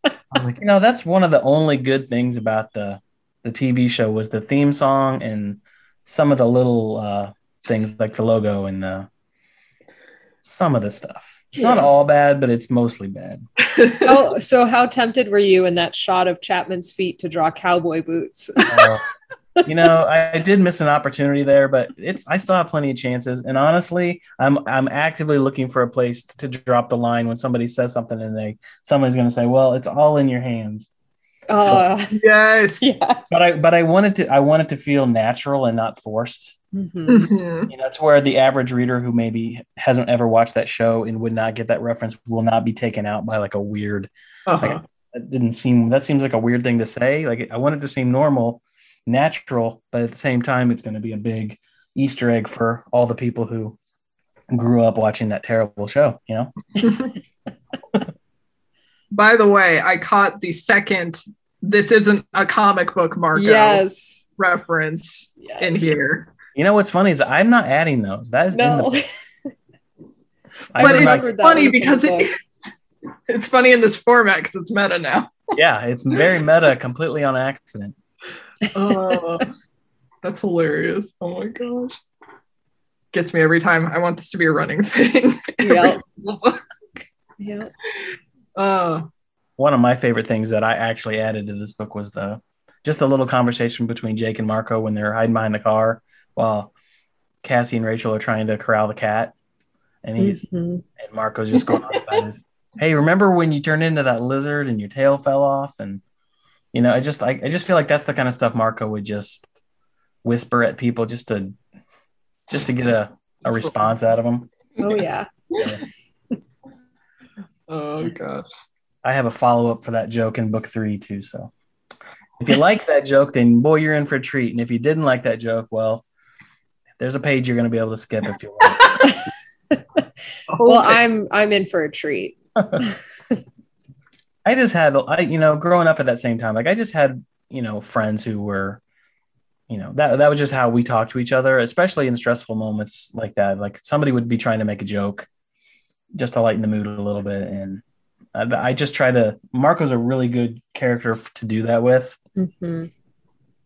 I was like, you know, that's one of the only good things about the the TV show was the theme song and some of the little uh, things like the logo and the some of the stuff. It's not all bad, but it's mostly bad. Oh, so how tempted were you in that shot of Chapman's feet to draw cowboy boots? Uh, you know, I, I did miss an opportunity there, but it's I still have plenty of chances. And honestly, I'm I'm actively looking for a place to drop the line when somebody says something and they somebody's going to say, "Well, it's all in your hands." Oh, yes. yes. But I but I wanted to I wanted to feel natural and not forced. Mhm. Mhm. You know, it's where the average reader who maybe hasn't ever watched that show and would not get that reference will not be taken out by like a weird. Uh-huh. That didn't seem. That seems like a weird thing to say. Like I want it to seem normal, natural, but at the same time, it's going to be a big Easter egg for all the people who grew up watching that terrible show. You know. By the way, I caught the second this isn't a comic book Marco Yes. reference yes. in here. You know what's funny is I'm not adding those. That is in No. the. But it's like, remembered that funny because it, it's funny in this format because it's meta now. yeah, it's very meta, completely on accident. Oh, that's hilarious. Oh my gosh. Gets me every time. I want this to be a running thing. Every Yep. Yeah. Uh, one of my favorite things that I actually added to this book was the just a little conversation between Jake and Marco when they're hiding behind the car while Cassie and Rachel are trying to corral the cat, and he's Mhm. and Marco's just going on about his. Hey, remember when you turned into that lizard and your tail fell off? And you know, I just like I just feel like that's the kind of stuff Marco would just whisper at people just to just to get a, a response out of them. Oh yeah. Oh gosh. I have a follow up for that joke in book three too. So if you like that joke, then boy, you're in for a treat. And if you didn't like that joke, well, there's a page you're going to be able to skip if you want. Oh, well, Okay. I'm I'm in for a treat. I just had, I you know, growing up at that same time, like I just had, you know, friends who were, you know, that that was just how we talked to each other, especially in stressful moments like that. Like somebody would be trying to make a joke just to lighten the mood a little bit, and I, I just try to. Marco's a really good character to do that with. Mhm.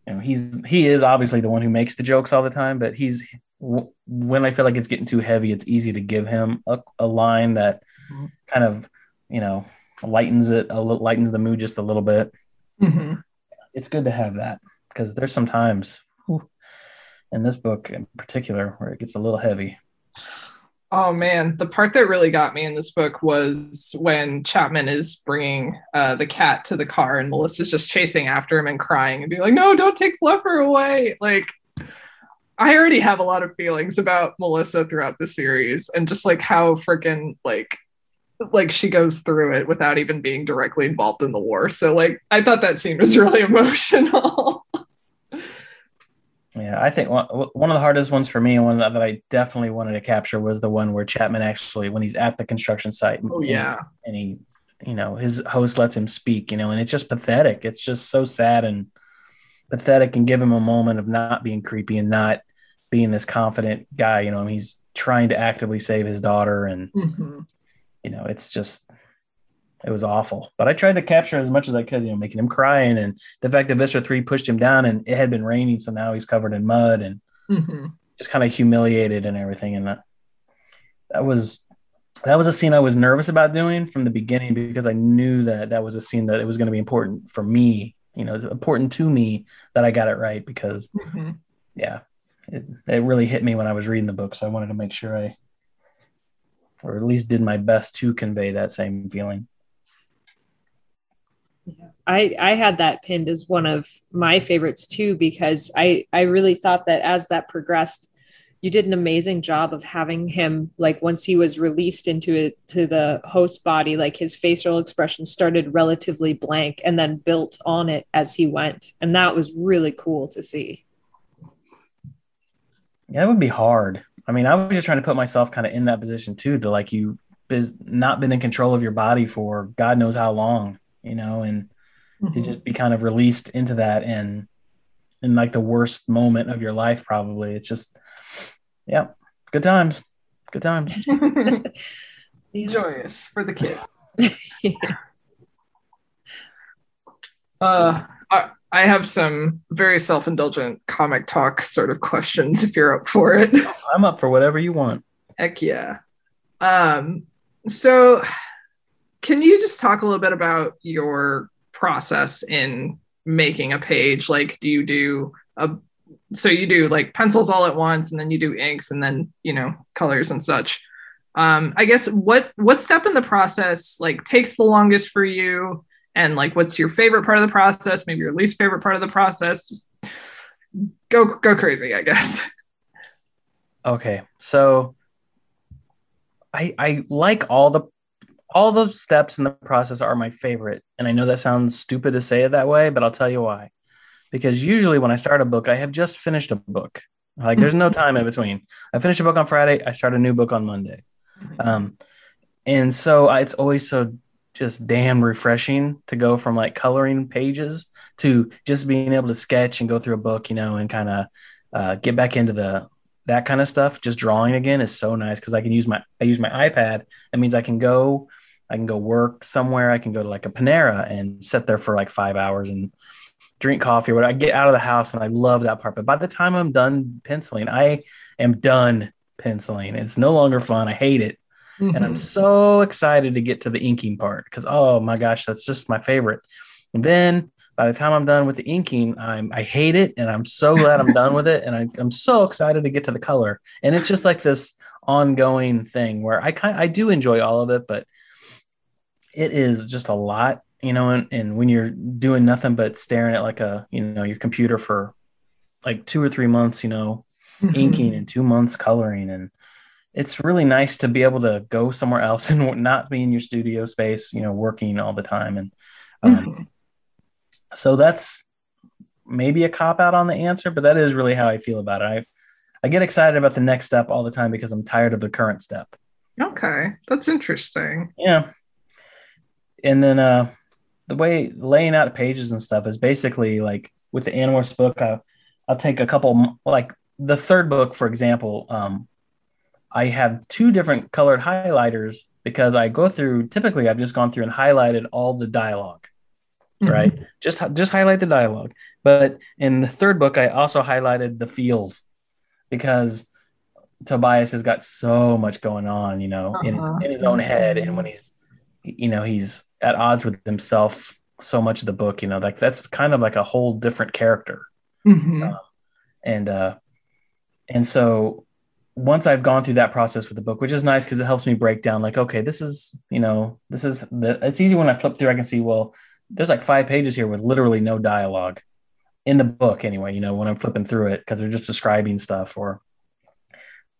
you know he's he is obviously the one who makes the jokes all the time but he's when i feel like it's getting too heavy it's easy to give him a, a line that Mhm. kind of you know lightens it a little lightens the mood just a little bit Mhm. it's good to have that because there's some times whew, in this book in particular where it gets a little heavy Oh man, the part that really got me in this book was when Chapman is bringing uh, the cat to the car and Melissa's just chasing after him and crying and being like, "No, don't take Fluffer away!" Like, I already have a lot of feelings about Melissa throughout the series and just like how freaking like like she goes through it without even being directly involved in the war. So like, I thought that scene was really emotional. Yeah i think one, one of the hardest ones for me and one that, i definitely wanted to capture was the one where chapman actually when he's at the construction site oh and- yeah. and he you know his host lets him speak you know and it's just pathetic it's just so sad and pathetic and give him a moment of not being creepy and not being this confident guy you know and he's trying to actively save his daughter and Mhm. you know it's just it was awful but i tried to capture as much as i could you know making him crying and the fact that visser 3 pushed him down and it had been raining so now he's covered in mud and Mhm. just kind of humiliated and everything. And that, that was that was a scene I was nervous about doing from the beginning because I knew that that was a scene that it was going to be important for me, you know, important to me that I got it right because Mhm. yeah, it, it really hit me when I was reading the book. So I wanted to make sure I, or at least did my best to convey that same feeling. I I had that pinned as one of my favorites too because I I really thought that as that progressed, you did an amazing job of having him like once he was released into it to the host body, like his facial expression started relatively blank and then built on it as he went, and that was really cool to see. Yeah, it would be hard. I mean, I was just trying to put myself kind of in that position too, to like you has not been in control of your body for God knows how long, you know, and to Mhm. just be kind of released into that and in like the worst moment of your life, probably. It's just, yeah, good times, good times. Yeah. joyous for the kid. Uh, I, I have some very self-indulgent comic talk sort of questions if you're up for it. I'm up for whatever you want. Heck yeah. Um, so can you just talk a little bit about your process in making a page? Like, do you do a so you do like pencils all at once and then you do inks and then you know colors and such. Um, I guess what what step in the process like takes the longest for you and like what's your favorite part of the process, maybe your least favorite part of the process? Just go go crazy, I guess. Okay, so I I like all the all the steps in the process are my favorite, and I know that sounds stupid to say it that way, but I'll tell you why. Because usually when I start a book, I have just finished a book. Like there's no time in between. I finish a book on Friday, I start a new book on Monday. Um, and so I, it's always so just damn refreshing to go from like coloring pages to just being able to sketch and go through a book, you know, and kind of uh, get back into the that kind of stuff. Just drawing again is so nice because I can use my I use my iPad. That means I can go I can go work somewhere. I can go to like a Panera and sit there for like five hours and drink coffee or whatever. I get out of the house and I love that part. But by the time I'm done penciling, I am done penciling. It's no longer fun. I hate it. Mm-hmm. And I'm mm-hmm. so excited to get to the inking part because oh my gosh, that's just my favorite. And then by the time I'm done with the inking, I'm I hate it and I'm so glad I'm done with it. And I, I'm so excited to get to the color. And it's just like this ongoing thing where I kind I do enjoy all of it, but it is just a lot, you know, and, and when you're doing nothing but staring at like a, you know, your computer for like two or three months, you know, mm-hmm. inking and two months coloring and it's really nice to be able to go somewhere else and not be in your studio space, you know, working all the time. And um, mm-hmm. So that's maybe a cop out on the answer, but that is really how I feel about it. I, I get excited about the next step all the time because I'm tired of the current step. Okay, that's interesting. Yeah. And then uh, the way laying out pages and stuff is basically like with the Animorphs book, I, I'll take a couple, like the third book, for example, um, I have two different colored highlighters because I go through typically I've just gone through and highlighted all the dialog mm-hmm. right? Just just highlight the dialogue. But in the third book I also highlighted the feels because Tobias has got so much going on, you know, uh-huh. in, in his own head and when he's you know, he's at odds with himself so much of the book, you know, like that's kind of like a whole different character. Mm-hmm. Um, and uh and so once I've gone through that process with the book, which is nice because it helps me break down like, okay, this is, you know, this is the, it's easy when I flip through, I can see, well, there's like five pages here with literally no dialogue in the book anyway, you know, when I'm flipping through it, because they're just describing stuff or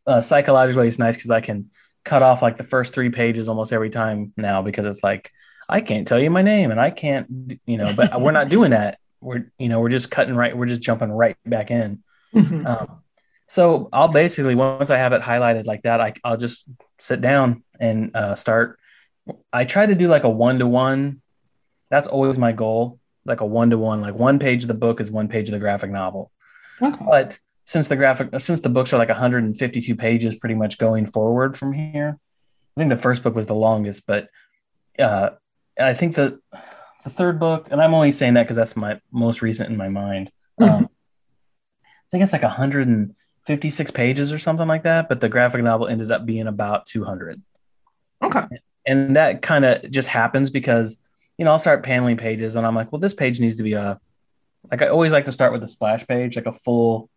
uh, psychologically it's nice because I can cut off like the first three pages almost every time now because it's like, I can't tell you my name and I can't, you know, but we're not doing that. We're, you know, we're just cutting right. We're just jumping right back in. Mm-hmm. Um, so I'll basically once I have it highlighted like that, I, I'll just sit down and uh, start. I try to do like a one to one. That's always my goal, like a one to one. Like one page of the book is one page of the graphic novel. Okay. But since the graphic, since the books are like 152 pages, pretty much going forward from here. I think the first book was the longest, but uh, I think the the third book, and I'm only saying that because that's my most recent in my mind. Mm-hmm. Um, I think it's like 156 pages or something like that, but the graphic novel ended up being about 200. Okay. And that kind of just happens because, you know, I'll start paneling pages and I'm like, well, this page needs to be a, like, I always like to start with a splash page, like a full,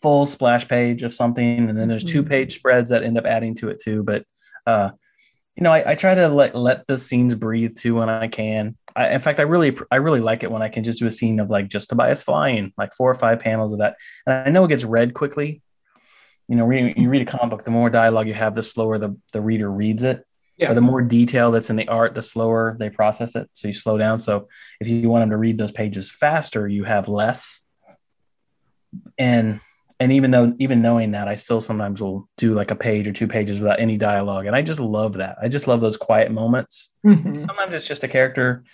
full splash page of something. And then there's two mm-hmm. page spreads that end up adding to it too. But, uh, you know, I, I try to let, let the scenes breathe too when I can. I, in fact, I really, I really like it when I can just do a scene of like just Tobias flying, like four or five panels of that. And I know it gets read quickly. You know, reading, you read a comic book, the more dialogue you have, the slower the, the reader reads it. Yeah. Or the more detail that's in the art, the slower they process it. So you slow down. So if you want them to read those pages faster, you have less. And and even though even knowing that, I still sometimes will do like a page or two pages without any dialogue. And I just love that. I just love those quiet moments. Mm-hmm. Sometimes it's just a character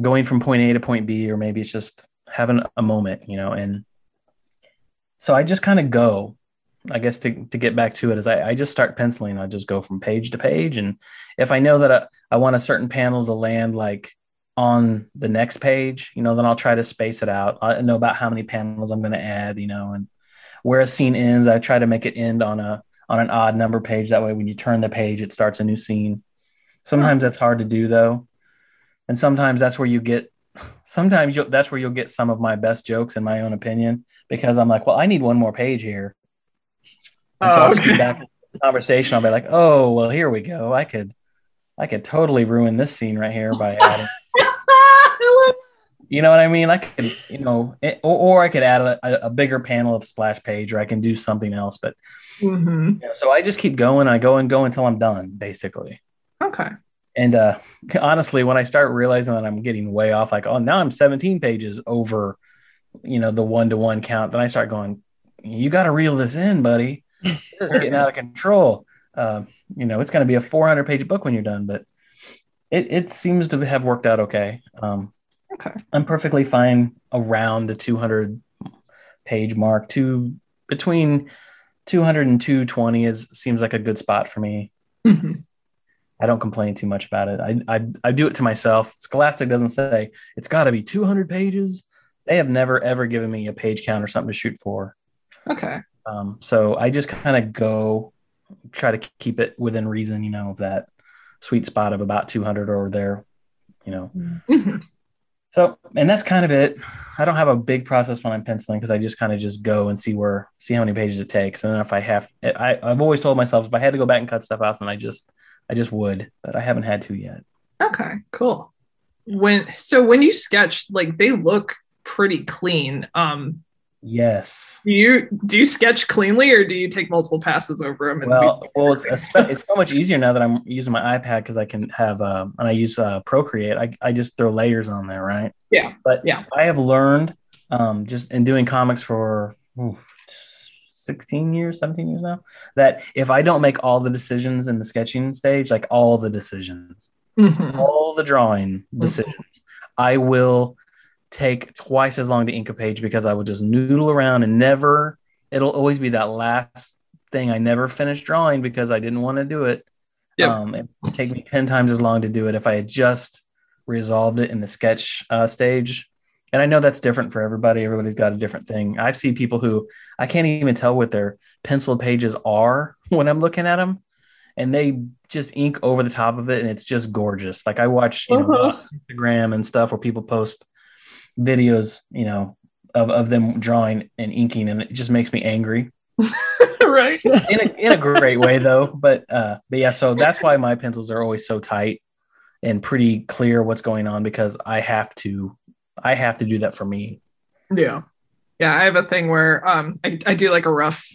going from point A to point B, or maybe it's just having a moment, you know. And so I just kind of go. I guess to, to get back to it is I, I just start penciling. I just go from page to page. And if I know that I, I want a certain panel to land like on the next page, you know, then I'll try to space it out. I know about how many panels I'm going to add, you know, and where a scene ends, I try to make it end on a on an odd number page. That way, when you turn the page, it starts a new scene. Sometimes that's hard to do though and sometimes that's where you get sometimes that's where you'll get some of my best jokes in my own opinion because i'm like well i need one more page here and so oh, okay. I'll back the conversation i'll be like oh well here we go i could i could totally ruin this scene right here by adding You know what I mean? I could, you know, it, or, or I could add a, a bigger panel of splash page, or I can do something else. But Mhm. yeah, so I just keep going. I go and go until I'm done, basically. Okay. And uh, honestly, when I start realizing that I'm getting way off, like, oh, now I'm 17 pages over, you know, the one to one count, then I start going, you got to reel this in, buddy. This is getting out of control. Um, you know, it's going to be a 400 page book when you're done, but it, it seems to have worked out okay. Um, Okay. I'm perfectly fine around the 200 page mark. To between 200 and 220 is seems like a good spot for me. Mhm. I don't complain too much about it. I, I, I do it to myself. Scholastic doesn't say it's got to be 200 pages. They have never ever given me a page count or something to shoot for. Okay. Um, so I just kind of go try to keep it within reason, you know, of that sweet spot of about 200 or there, you know. Mhm. So, and that's kind of it. I don't have a big process when I'm penciling because I just kind of just go and see where, see how many pages it takes. And then if I have, I, I've always told myself if I had to go back and cut stuff out, then I just, I just would, but I haven't had to yet. Okay. Cool. When so when you sketch, like they look pretty clean. Um, Yes. do you do you sketch cleanly or do you take multiple passes over them? Well, well, it's it's so much easier now that I'm using my iPad because I can have uh, and I use uh, Procreate. I I just throw layers on there, right? Yeah, But yeah. I have learned um, just in doing comics for ooh, 16 years, 17 years now, that if I don't make all the decisions in the sketching stage, like all the decisions, Mhm. all the drawing decisions, I will take twice as long to ink a page because I would just noodle around and never, it'll always be that last thing I never finished drawing because I didn't want to do it. Yep. Um, it would take me 10 times as long to do it if I had just resolved it in the sketch uh, stage. And I know that's different for everybody. Everybody's got a different thing. I've seen people who I can't even tell what their penciled pages are when I'm looking at them. And they just ink over the top of it, and it's just gorgeous. Like I watch, you Uh-huh. Instagram and stuff where people post videos, you know, of, of them drawing and inking, and it just makes me angry right. in a, in a great way though. But uh, but yeah, so that's why my pencils are always so tight and pretty clear what's going on because I have to I have to do that for me. Yeah. Yeah. I have a thing where um I, I do like a rough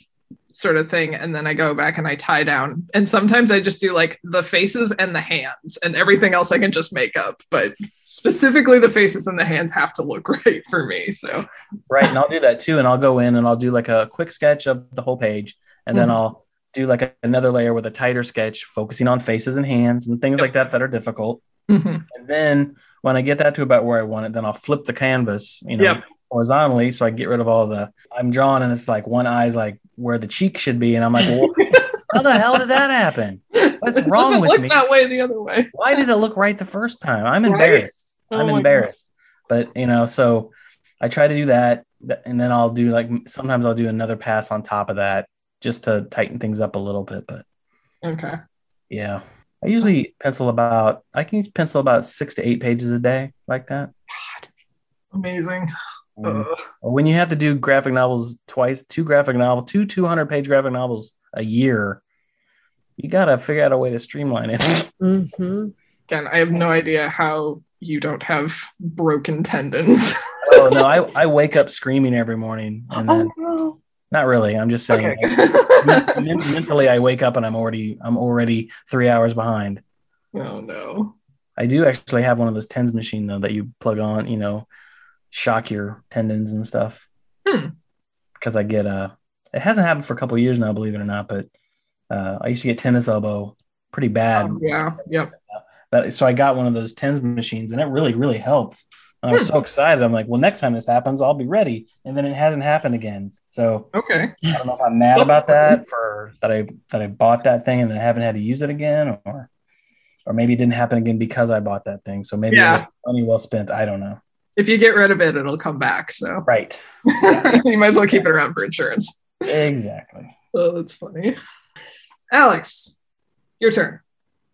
sort of thing and then I go back and I tie down. And sometimes I just do like the faces and the hands and everything else I can just make up. But specifically the faces and the hands have to look right for me. So Right. And I'll do that too. And I'll go in and I'll do like a quick sketch of the whole page. And then Mhm. I'll do like a, another layer with a tighter sketch focusing on faces and hands and things like that that are difficult. mhm. And then when I get that to about where I want it, then I'll flip the canvas, you know, Yep. Horizontally. So I get rid of all the, I'm drawing and it's like one eye's like where the cheek should be. And I'm like, well, how the hell did that happen? What's wrong with look me? that way the other way. Why did it look right the first time? I'm Right? embarrassed. Oh I'm embarrassed. But, you know, so I try to do that. And then I'll do like, sometimes I'll do another pass on top of that just to tighten things up a little bit. But Okay. yeah, I usually pencil about, I can pencil about six to eight pages a day like that. Amazing. Ugh. when you have to do graphic novels twice, two graphic novel, two 200 page graphic novels a year, you got to figure out a way to streamline it. hmm Again, I have no idea how you don't have broken tendons. oh no, I, I wake up screaming every morning and then no. not really. I'm just saying Okay. like, men- mentally I wake up and I'm already I'm already three hours behind. oh no. I do actually have one of those tens machine though that you plug on, you know, shock your tendons and stuff. Hmm. Because I get uh it hasn't happened for a couple of years now, believe it or not, but uh, I used to get tennis elbow pretty bad. Oh, yeah. Yep. But so I got one of those tens machines and it really, really helped. And I was so excited. I'm like, well, next time this happens, I'll be ready. And then it hasn't happened again. So Okay. I don't know if I'm mad about that for that I that I bought that thing and then I haven't had to use it again, or or maybe it didn't happen again because I bought that thing. So maybe Yeah. money well spent. I don't know. If you get rid of it, it'll come back. So Right. you might as well keep it around for insurance. Exactly. Oh, that's funny. Alex, your turn.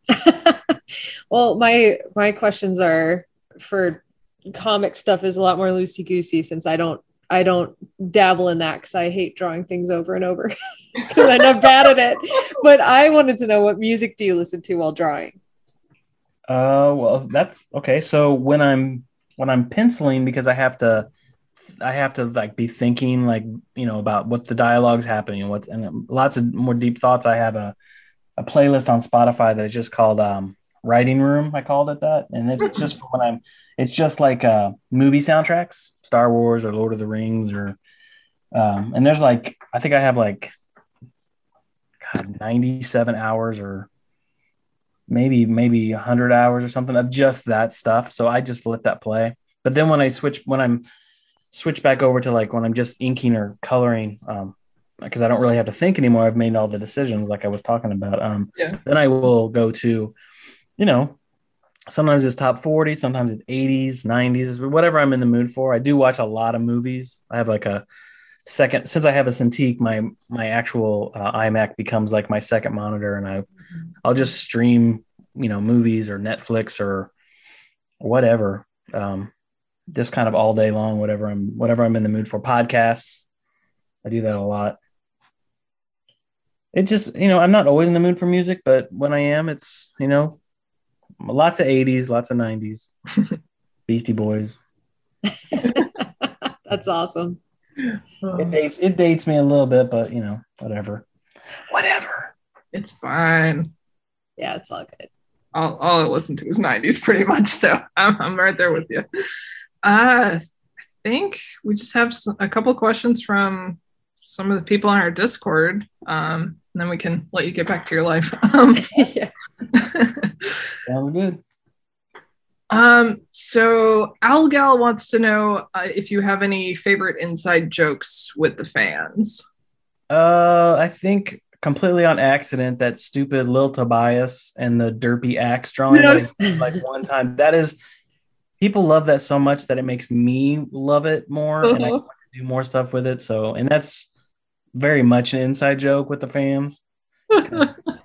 well, my my questions are for comic stuff is a lot more loosey goosey since I don't I don't dabble in that because I hate drawing things over and over because I'm not bad at it. But I wanted to know what music do you listen to while drawing? Uh, well, that's okay. So when I'm when I'm penciling because I have to I have to like be thinking like you know about what the dialogue's happening and what's and lots of more deep thoughts. I have a a playlist on Spotify that is just called um, Writing Room. I called it that, and it's just for when I'm. It's just like uh, movie soundtracks, Star Wars or Lord of the Rings, or um, and there's like I think I have like God, 97 hours or maybe maybe 100 hours or something of just that stuff. So I just let that play. But then when I switch when I'm switch back over to like when I'm just inking or coloring, um, because I don't really have to think anymore. I've made all the decisions like I was talking about. Um, Yeah. Then I will go to, you know, sometimes it's top 40, sometimes it's 80s, 90s, whatever I'm in the mood for. I do watch a lot of movies. I have like a second, since I have a Cintiq, my, my actual uh, iMac becomes like my second monitor and I, I'll just stream, you know, movies or Netflix or whatever. Um, just kind of all day long, whatever I'm, whatever I'm in the mood for podcasts. I do that a lot it just you know i'm not always in the mood for music but when i am it's you know lots of 80s lots of 90s beastie boys That's awesome. it dates it dates me a little bit but you know whatever whatever It's fine. Yeah, it's all good. All, all I listen to is 90s pretty much. So I'm, I'm right there with you. Uh, I think we just have a couple questions from some of the people on our Discord. Um, and then we can let you get back to your life. Um, yeah. sounds good um, so Algal wants to know uh, if you have any favorite inside jokes with the fans. uh i think completely on accident that stupid lil tobias and the derpy Ax drawing Yes. like one time that is people love that so much that it makes me love it more and i Uh-huh. want to do more stuff with it so and that's very much an inside joke with the fans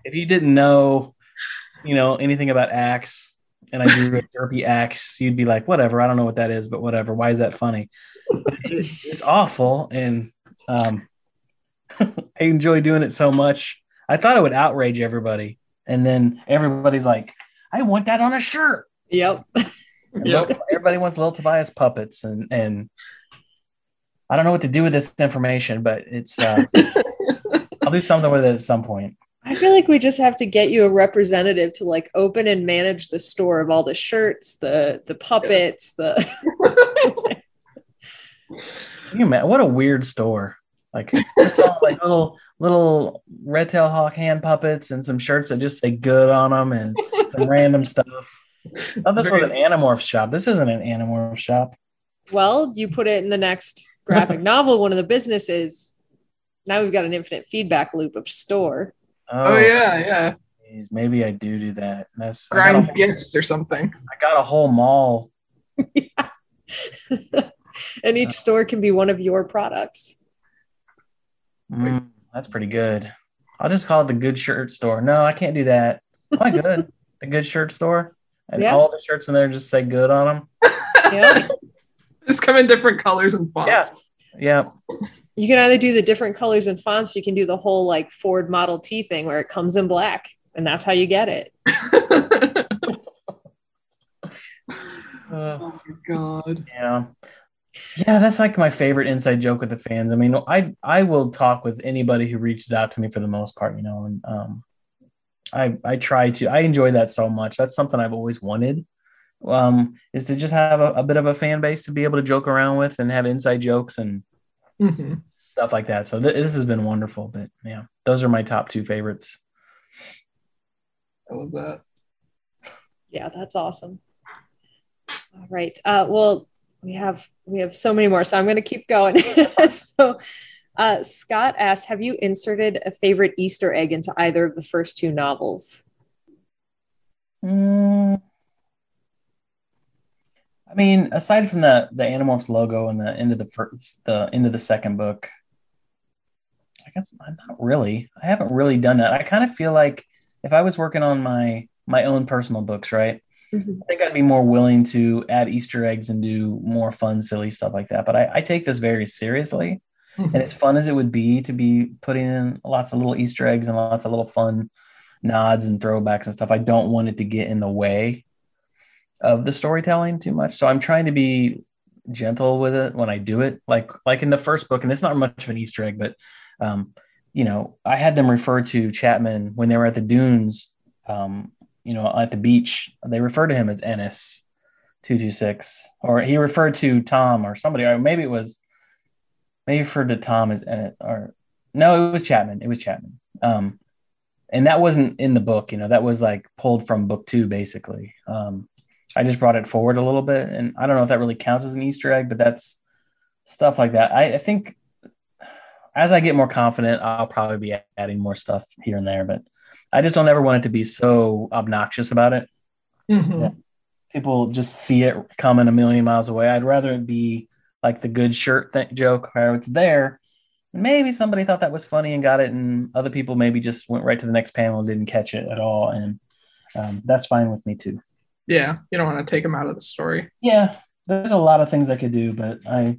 if you didn't know, you know, anything about Ax and I drew a derpy Ax, you'd be like, whatever, I don't know what that is, but whatever. Why is that funny? It's awful. And um, I enjoy doing it so much. I thought it would outrage everybody. And then everybody's like, I want that on a shirt. Yep. Yep. Everybody wants little Tobias puppets and and I don't know what to do with this information, but it's uh, I'll do something with it at some point. I feel like we just have to get you a representative to like open and manage the store of all the shirts, the the puppets, the you man, what a weird store? Like it's all like little little red tail hawk hand puppets and some shirts that just say good on them and some random stuff. Oh, this was an Animorph shop. This isn't an Animorph shop. well, you put it in the next graphic novel, one of the businesses. Now we've got an infinite feedback loop of store. Oh, oh yeah, yeah. geez, maybe I do do that. That's I got, Grind gifts or something. I got a whole mall. and each uh, store can be one of your products. Mm, that's pretty good. I'll just call it the good shirt store. No, I can't do that. Am I good? the good shirt store, and Yeah. all the shirts in there just say good on them. Yeah. Just come in different colors and fonts. Yeah, yeah. you can either do the different colors and fonts, you can do the whole like Ford Model T thing where it comes in black, and that's how you get it. Uh, oh my god. Yeah. Yeah, that's like my favorite inside joke with the fans. I mean, I I will talk with anybody who reaches out to me for the most part, you know, and um I I try to I enjoy that so much. That's something I've always wanted. Um, is to just have a, a bit of a fan base to be able to joke around with and have inside jokes and Mhm. stuff like that. So th- this has been wonderful. But yeah, those are my top two favorites. I love that. Yeah, that's awesome. All right. Uh, well, we have we have so many more, so I'm going to keep going. so, uh, Scott asked, "Have you inserted a favorite Easter egg into either of the first two novels?" Mm. I mean, aside from the the Animorphs logo and the end of the first, the end of the second book, I guess I'm not really. I haven't really done that. I kind of feel like if I was working on my my own personal books, right, Mhm. I think I'd be more willing to add Easter eggs and do more fun, silly stuff like that. But I, I take this very seriously, Mhm. and as fun as it would be to be putting in lots of little Easter eggs and lots of little fun nods and throwbacks and stuff, I don't want it to get in the way of the storytelling too much. So I'm trying to be gentle with it when I do it. Like like in the first book, and it's not much of an Easter egg, but um, you know, I had them refer to Chapman when they were at the dunes, um, you know, at the beach. They refer to him as Iniss two two six, or he referred to Tom or somebody, or maybe it was maybe referred to Tom as Iniss, or no, it was Chapman. It was Chapman. Um, and that wasn't in the book, you know, that was like pulled from book two, basically. Um, I just brought it forward a little bit, and I don't know if that really counts as an Easter egg, but that's stuff like that. I, I think as I get more confident, I'll probably be adding more stuff here and there, but I just don't ever want it to be so obnoxious about it. Mhm. People just see it coming a million miles away. I'd rather it be like the good shirt th- joke where it's there. And maybe somebody thought that was funny and got it, and other people maybe just went right to the next panel and didn't catch it at all. And um, that's fine with me too. Yeah, you don't want to take them out of the story. Yeah, there's a lot of things I could do, but I,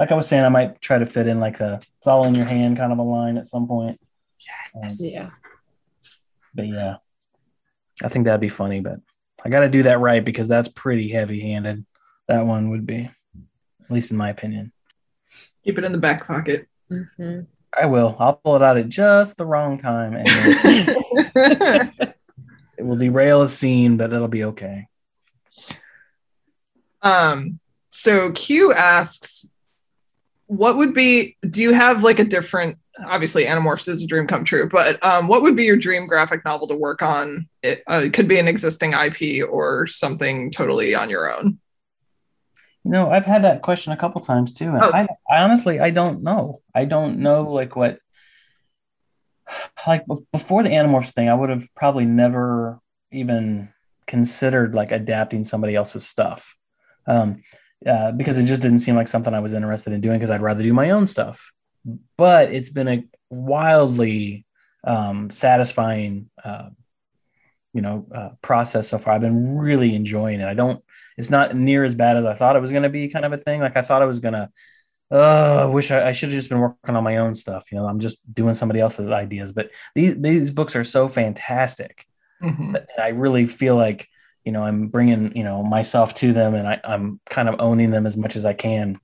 like I was saying, I might try to fit in like a it's all in your hand kind of a line at some point. Um, Yeah. But yeah, I think that'd be funny, but I got to do that right because that's pretty heavy handed. That one would be, at least in my opinion. Keep it in the back pocket. Mhm. I will. I'll pull it out at just the wrong time and it will derail a scene, but it'll be okay. um, so Q asks, what would be, do you have like a different, obviously Animorphs is a dream come true, but um, what would be your dream graphic novel to work on? It, uh, it could be an existing IP or something totally on your own. You know, I've had that question a couple times too. And Oh. I, I honestly, I don't know. I don't know like what, like before the Animorphs thing, I would have probably never even considered like adapting somebody else's stuff. Um, uh, because it just didn't seem like something I was interested in doing because I'd rather do my own stuff. But it's been a wildly um, satisfying, uh, you know, uh, process so far. I've been really enjoying it. I don't, it's not near as bad as I thought it was going to be, kind of a thing. Like I thought I was going to, uh, I wish I, I should have just been working on my own stuff. You know, I'm just doing somebody else's ideas. But these these books are so fantastic. Mhm. And I really feel like you know I'm bringing you know myself to them, and I, I'm kind of owning them as much as I can.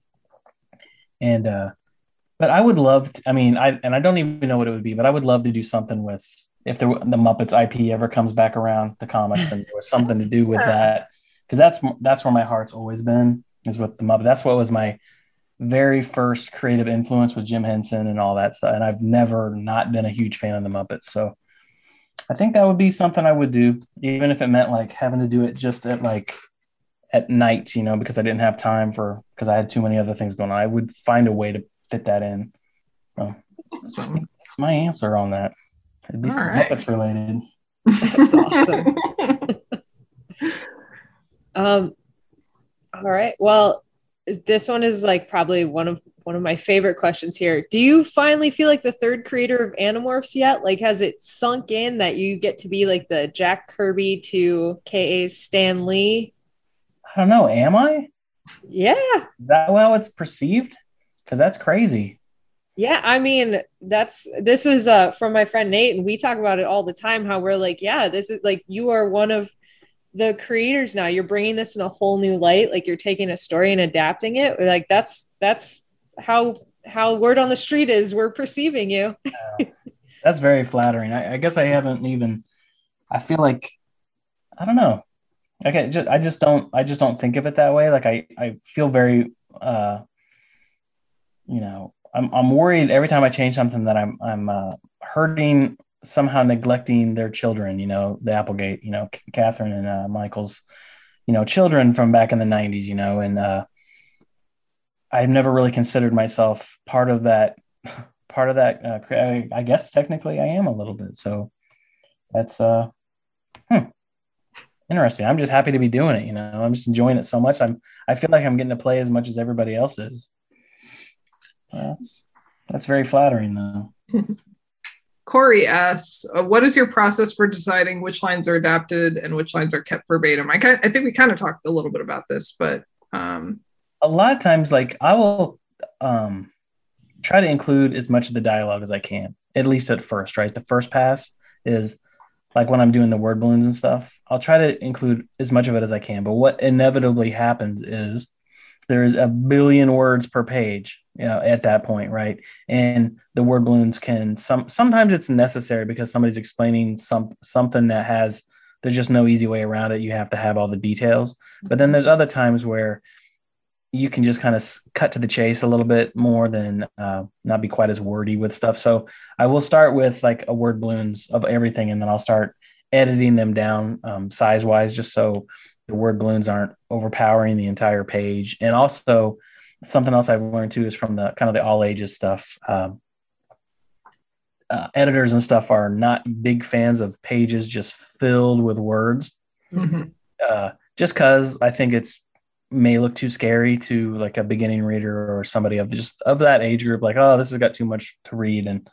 And uh, but I would love. To, I mean, I and I don't even know what it would be, but I would love to do something with if there, the Muppets IP ever comes back around the comics, and there was something to do with that because that's that's where my heart's always been is with the Muppet. That's what was my very first creative influence with Jim Henson and all that stuff. And I've never not been a huge fan of the Muppets. So I think that would be something I would do, even if it meant like having to do it just at like at night, you know, because I didn't have time for because I had too many other things going on. I would find a way to fit that in. So So, that's my answer on that. It'd be All some right. Muppets related. That's awesome. Um, all right. Well, this one is like probably one of one of my favorite questions here. Do you finally feel like the third creator of Animorphs yet? Like, has it sunk in that you get to be like the Jack Kirby to KA Stan Lee? I don't know. Am I? Yeah. Is that how it's perceived? Because that's crazy. Yeah, I mean, that's this is uh from my friend Nate, and we talk about it all the time. How we're like, yeah, this is like you are one of the creators now. You're bringing this in a whole new light. Like you're taking a story and adapting it. Like that's that's how how word on the street is. We're perceiving you. That's very flattering. I, I guess I haven't even. I feel like I don't know. Okay, just, I just don't. I just don't think of it that way. Like I, I feel very. uh You know, I'm I'm worried every time I change something that I'm I'm uh, hurting somehow neglecting their children. You know, the Applegate. You know, Katherine and uh, Michael's. You know, children from back in the '90s. You know, and uh I've never really considered myself part of that part of that uh, I, guess technically I am a little bit so that's uh hmm, interesting I'm just happy to be doing it you know I'm just enjoying it so much I'm I feel like I'm getting to play as much as everybody else is that's that's very flattering though Corey asks, uh, "What is your process for deciding which lines are adapted and which lines are kept verbatim?" I kind, I think we kind of talked a little bit about this, but um, a lot of times like I will um try to include as much of the dialogue as I can at least at first right the first pass is like when I'm doing the word balloons and stuff, I'll try to include as much of it as I can. But what inevitably happens is there's a billion words per page you know, at that point, right? And the word balloons can some sometimes it's necessary because somebody's explaining some something that has there's just no easy way around it. You have to have all the details. But then there's other times where you can just kind of cut to the chase a little bit more than uh, not be quite as wordy with stuff. So I will start with like a word balloons of everything, and then I'll start editing them down um, size wise, just so the word balloons aren't overpowering the entire page. And also something else I've learned too is from the kind of the all ages stuff. Um, uh, editors and stuff are not big fans of pages just filled with words. Mm-hmm. Uh, just because I think it's may look too scary to like a beginning reader or somebody of just of that age group, like, oh, this has got too much to read and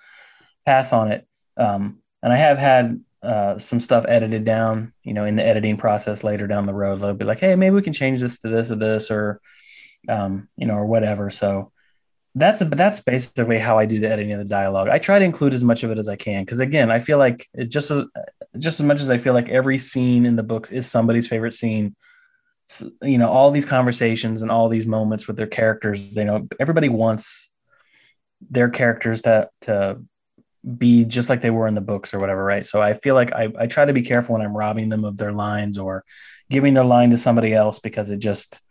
pass on it. Um, and I have had uh, some stuff edited down, you know, in the editing process later down the road. They'll be like, hey, maybe we can change this to this or this or, um, you know, or whatever. So that's but that's basically how I do the editing of the dialogue. I try to include as much of it as I can because again, I feel like it just as just as much as I feel like every scene in the books is somebody's favorite scene. So, you know, all these conversations and all these moments with their characters. You know, everybody wants their characters to to be just like they were in the books or whatever, right? So I feel like I, I try to be careful when I'm robbing them of their lines or giving their line to somebody else because it just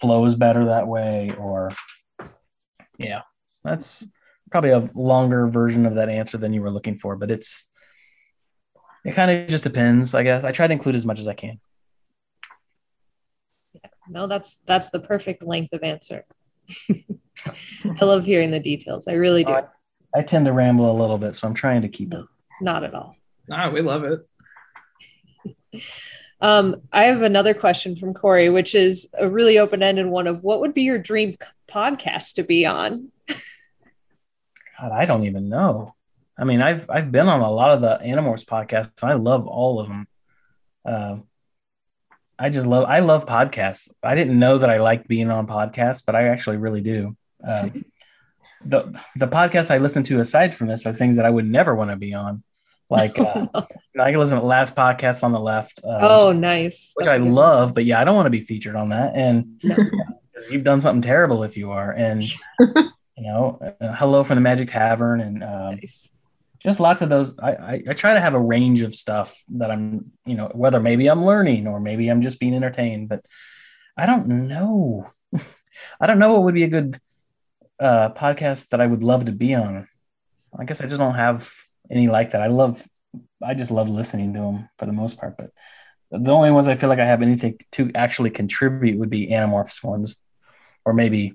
flows better that way. Or, yeah, that's probably a longer version of that answer than you were looking for, but it's, it kind of just depends, I guess. I try to include as much as I can. Yeah. No, that's that's the perfect length of answer. I love hearing the details. I really do. Uh, I tend to ramble a little bit, so I'm trying to keep it. Not at all. No, we love it. um, I have another question from Corey, which is a really open ended one of what would be your dream podcast to be on? God, I don't even know. I mean, I've I've been on a lot of the Animorphs podcasts, and I love all of them. Uh, I just love I love podcasts. I didn't know that I liked being on podcasts, but I actually really do. Uh, the the podcasts I listen to aside from this are things that I would never want to be on. Like uh, I can listen to last podcast on the left. Uh, oh, which, nice. Which That's I love, one. but yeah, I don't want to be featured on that. And no. you've done something terrible if you are. And you know, uh, hello from the Magic Tavern, and um, nice. just lots of those. I, I I try to have a range of stuff that I'm, you know, whether maybe I'm learning or maybe I'm just being entertained, but I don't know. I don't know what would be a good uh, podcast that I would love to be on. I guess I just don't have any like that. I love, I just love listening to them for the most part. But the only ones I feel like I have anything to actually contribute would be Animorphs ones, or maybe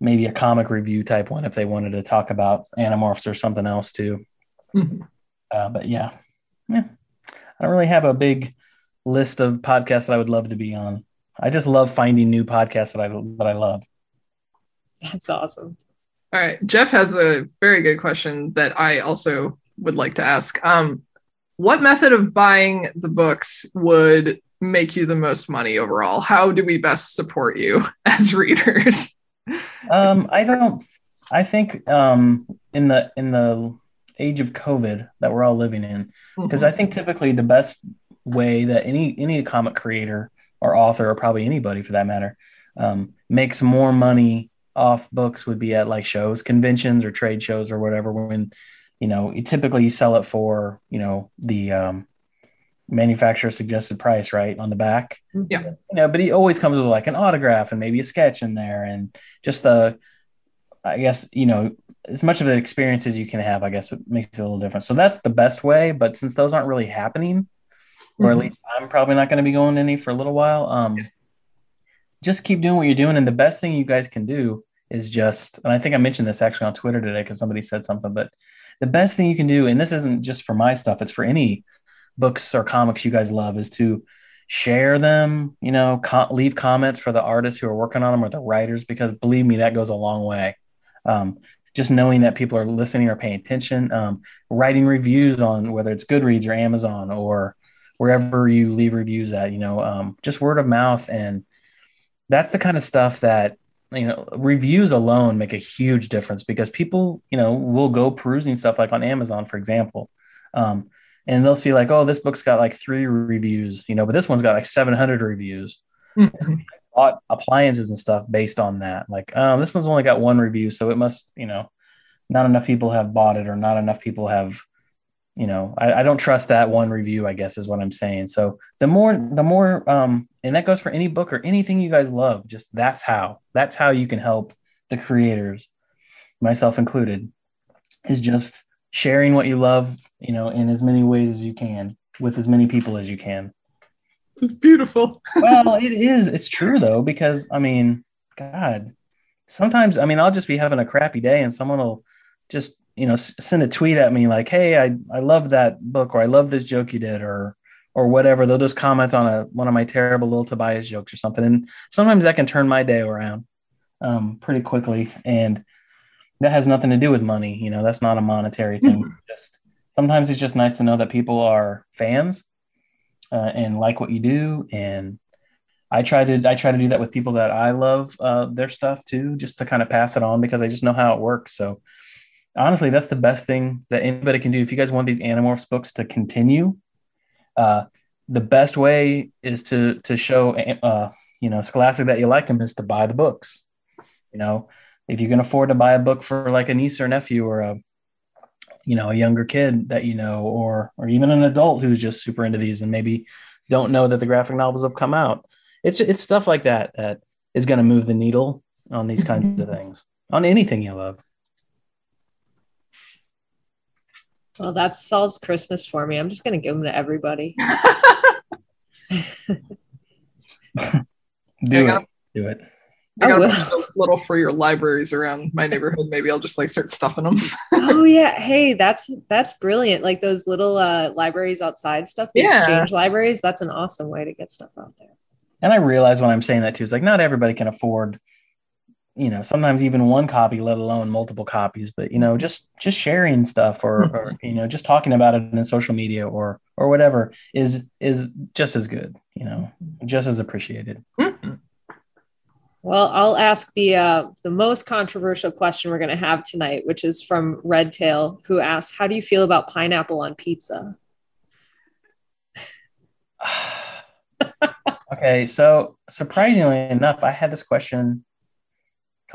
maybe a comic review type one if they wanted to talk about Animorphs or something else too. Mm-hmm. Uh, but yeah, yeah, I don't really have a big list of podcasts that I would love to be on. I just love finding new podcasts that I that I love. That's awesome. All right. Jeff has a very good question that I also would like to ask. Um, what method of buying the books would make you the most money overall? How do we best support you as readers? Um, I don't. I think um, in the in the age of COVID that we're all living in, because mm-hmm. I think typically the best way that any any comic creator or author or probably anybody for that matter um, makes more money off books would be at like shows, conventions or trade shows or whatever. When you know, typically you sell it for you know the um, manufacturer suggested price, right, on the back. Yeah. You know, but he always comes with like an autograph and maybe a sketch in there, and just the, I guess you know, as much of an experience as you can have. I guess it makes it a little different. So that's the best way. But since those aren't really happening, or at mm-hmm. least I'm probably not going to be going any for a little while. Um, yeah just keep doing what you're doing. And the best thing you guys can do is just, and I think I mentioned this actually on Twitter today because somebody said something, but the best thing you can do, and this isn't just for my stuff, it's for any books or comics you guys love, is to share them, you know, co- leave comments for the artists who are working on them or the writers, because believe me, that goes a long way. Um, just knowing that people are listening or paying attention, um, writing reviews on whether it's Goodreads or Amazon or wherever you leave reviews at, you know, um, just word of mouth and that's the kind of stuff that you know reviews alone make a huge difference because people you know will go perusing stuff like on amazon for example um, and they'll see like, oh, this book's got like three reviews, you know, but this one's got like 700 reviews. Mhm. Bought appliances and stuff based on that. Like, um, this one's only got one review, so it must, you know, not enough people have bought it, or not enough people have, you know, I, I don't trust that one review. I guess is what I'm saying. So the more, the more, um, and that goes for any book or anything you guys love. Just that's how, that's how you can help the creators, myself included, is just sharing what you love, you know, in as many ways as you can with as many people as you can It's beautiful. well, it is. It's true though, because I mean, God, sometimes I mean, I'll just be having a crappy day, and someone will just you know s- send a tweet at me like, "Hey, I I love that book," or "I love this joke you did," or or whatever. They'll just comment on a one of my terrible little Tobias jokes or something, and sometimes that can turn my day around um, pretty quickly, and that has nothing to do with money. You know, that's not a monetary thing. Just sometimes it's just nice to know that people are fans uh, and like what you do and i try to i try to do that with people that i love uh, their stuff too just to kind of pass it on because i just know how it works so honestly that's the best thing that anybody can do. If you guys want these animorphs books to continue uh, the best way is to to show uh, you know scholastic that you like them is to buy the books. You know if you can afford to buy a book for like a niece or nephew or a you know a younger kid that you know or or even an adult who's just super into these and maybe don't know that the graphic novels have come out it's it's stuff like that that is going to move the needle on these kinds of things on anything you love Well, that solves Christmas for me. I'm just gonna give them to everybody. do it do it I I got a will. bunch of little for your libraries around my neighborhood. Maybe I'll just like start stuffing them. oh yeah, hey, that's that's brilliant. Like those little uh, libraries outside stuff, the Yeah. exchange libraries. That's an awesome way to get stuff out there. and i realize when i'm saying that too it's like not everybody can afford you know sometimes even one copy let alone multiple copies but you know just just sharing stuff or, or you know just talking about it in social media or or whatever is is just as good you know just as appreciated Mhm. Well, I'll ask the uh, the most controversial question we're going to have tonight, which is from Redtail, who asks, "How do you feel about pineapple on pizza?" okay, so surprisingly enough, I had this question a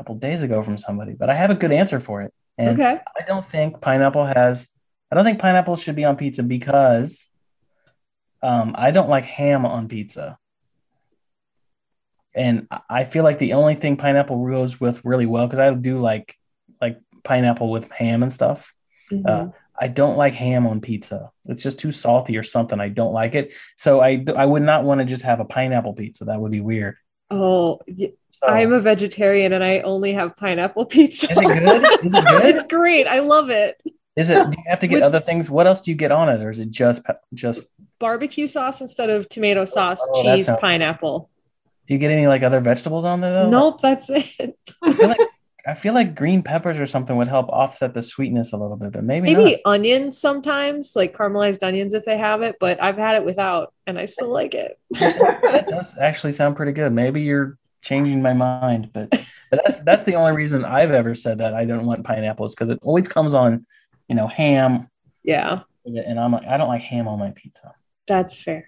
couple days ago from somebody, but I have a good answer for it. And okay, I don't think pineapple has. I don't think pineapple should be on pizza because um, I don't like ham on pizza, and I- feel like the only thing pineapple goes with really well because I do like like pineapple with ham and stuff. Mhm. Uh, I don't like ham on pizza. It's just too salty or something. I don't like it. So I I would not want to just have a pineapple pizza. That would be weird. oh, I'm oh. a vegetarian and I only have pineapple pizza. Is it good? Is it good? it's great. I love it. is it? Do you have to get With- other things? What else do you get on it, or is it just just? Barbecue sauce instead of tomato sauce, Oh, cheese, sounds- pineapple. Do you get any like other vegetables on there though? Nope, that's it. I feel, like, I feel like green peppers or something would help offset the sweetness a little bit, but maybe, Maybe onions sometimes, like caramelized onions if they have it, but I've had it without and I still like it. not. That does actually sound pretty good. Maybe you're changing my mind, but, but that's that's the only reason I've ever said that I don't want pineapples because it always comes on, you know, ham, yeah, and I'm like I don't like ham on my pizza. that's fair.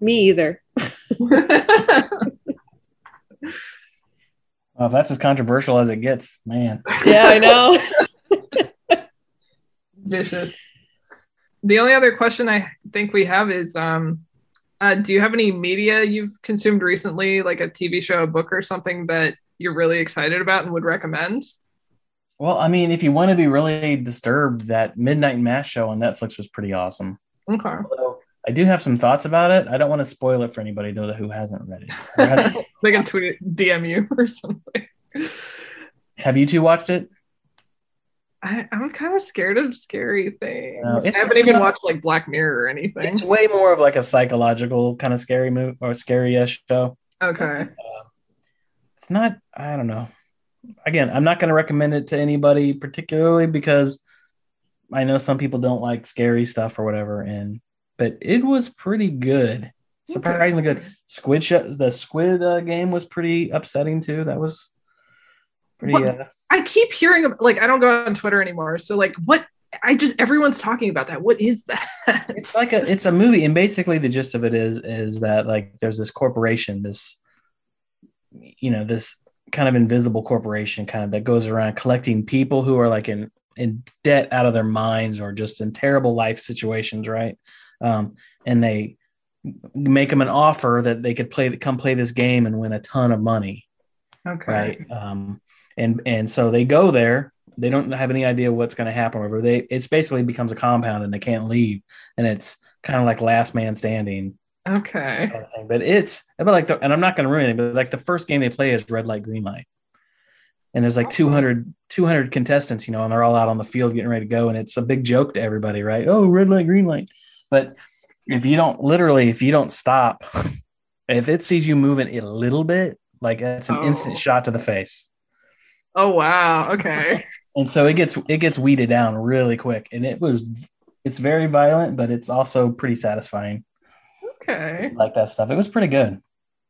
Me either. Well, if that's as controversial as it gets, man. Yeah, I know. Vicious. The only other question I think we have is um uh, do you have any media you've consumed recently, like a TV show, a book, or something that you're really excited about and would recommend? Well, I mean, if you want to be really disturbed, that Midnight Mass show on Netflix was pretty awesome. Okay. Although I do have some thoughts about it. I don't want to spoil it for anybody though who hasn't read it. They can tweet DM you or something. have you two watched it? I, I'm kind of scared of scary things. No, I haven't even watched like Black Mirror or anything. It's way more of like a psychological kind of scary movie or scary-ish show. Okay. It's not. I don't know. Again, I'm not going to recommend it to anybody particularly because I know some people don't like scary stuff or whatever. And but it was pretty good, surprisingly good. Squid show, the Squid uh, game was pretty upsetting too. That was pretty. What? Uh, I keep hearing like I don't go on Twitter anymore. So like what I just everyone's talking about that. What is that? it's like a it's a movie and basically the gist of it is is that like there's this corporation this you know this kind of invisible corporation kind of that goes around collecting people who are like in in debt out of their minds or just in terrible life situations right um, and they make them an offer that they could play come play this game and win a ton of money okay. right um, and and so they go there they don't have any idea what's going to happen whatever they it's basically becomes a compound and they can't leave and it's kind of like last man standing Okay. kind of thing. But it's but like the, and I'm not going to ruin it, but like the first game they play is red light, green light. And there's like 200, 200 contestants, you know, and they're all out on the field getting ready to go. And it's a big joke to everybody, right? Oh, red light, green light. But if you don't literally, if you don't stop, if it sees you moving a little bit, like it's an Oh. instant shot to the face. Oh wow. Okay. And so it gets it gets weeded down really quick. And it was it's very violent, but it's also pretty satisfying. Okay. Like that stuff. It was pretty good.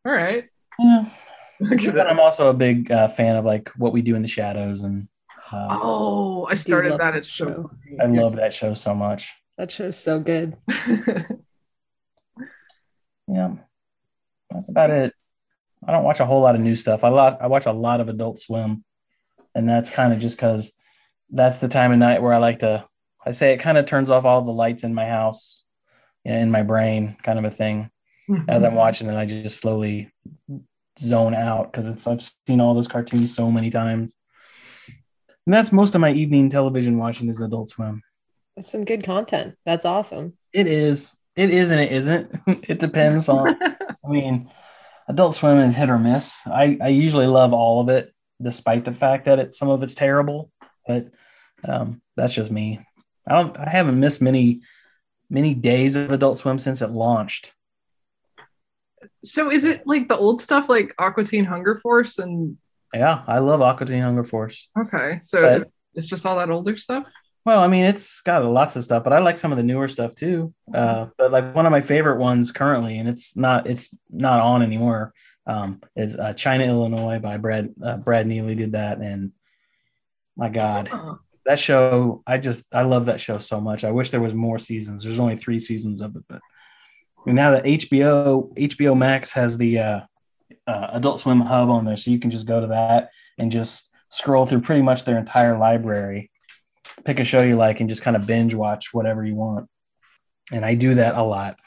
All right. Yeah. Look But I'm also a big uh, fan of like what we do in the shadows, and uh, Oh, I started that. that It's so. show. I love that show so much. That show's so good. Yeah, that's about it. I don't watch a whole lot of new stuff. I lot I watch a lot of Adult Swim, and that's kind of just because that's the time of night where I like to. I say it kind of turns off all the lights in my house, and in my brain, kind of a thing. Mm-hmm. As I'm watching it, I just slowly zone out because it's I've seen all those cartoons so many times. And that's most of my evening television watching is Adult Swim. That's some good content. That's awesome. It is. It is and it isn't. it depends on. I mean, Adult Swim is hit or miss. I, I usually love all of it, despite the fact that it some of it's terrible. But um, that's just me. I don't. I haven't missed many many days of Adult Swim since it launched. so is it like the old stuff, like Aqua Teen Hunger Force, and Yeah, I love Aqua Teen Hunger Force. okay, so But- it's just all that older stuff. Well, I mean, it's got lots of stuff, but I like some of the newer stuff too. Uh, but like one of my favorite ones currently, and it's not it's not on anymore, um, is uh, China Illinois by Brad uh, Brad Neely did that, and my God, Oh, that show I just I love that show so much. I wish there was more seasons. There's only three seasons of it, but now that HBO HBO Max has the uh, uh, Adult Swim hub on there, so you can just go to that and just scroll through pretty much their entire library, pick a show you like, and just kind of binge watch whatever you want. And I do that a lot.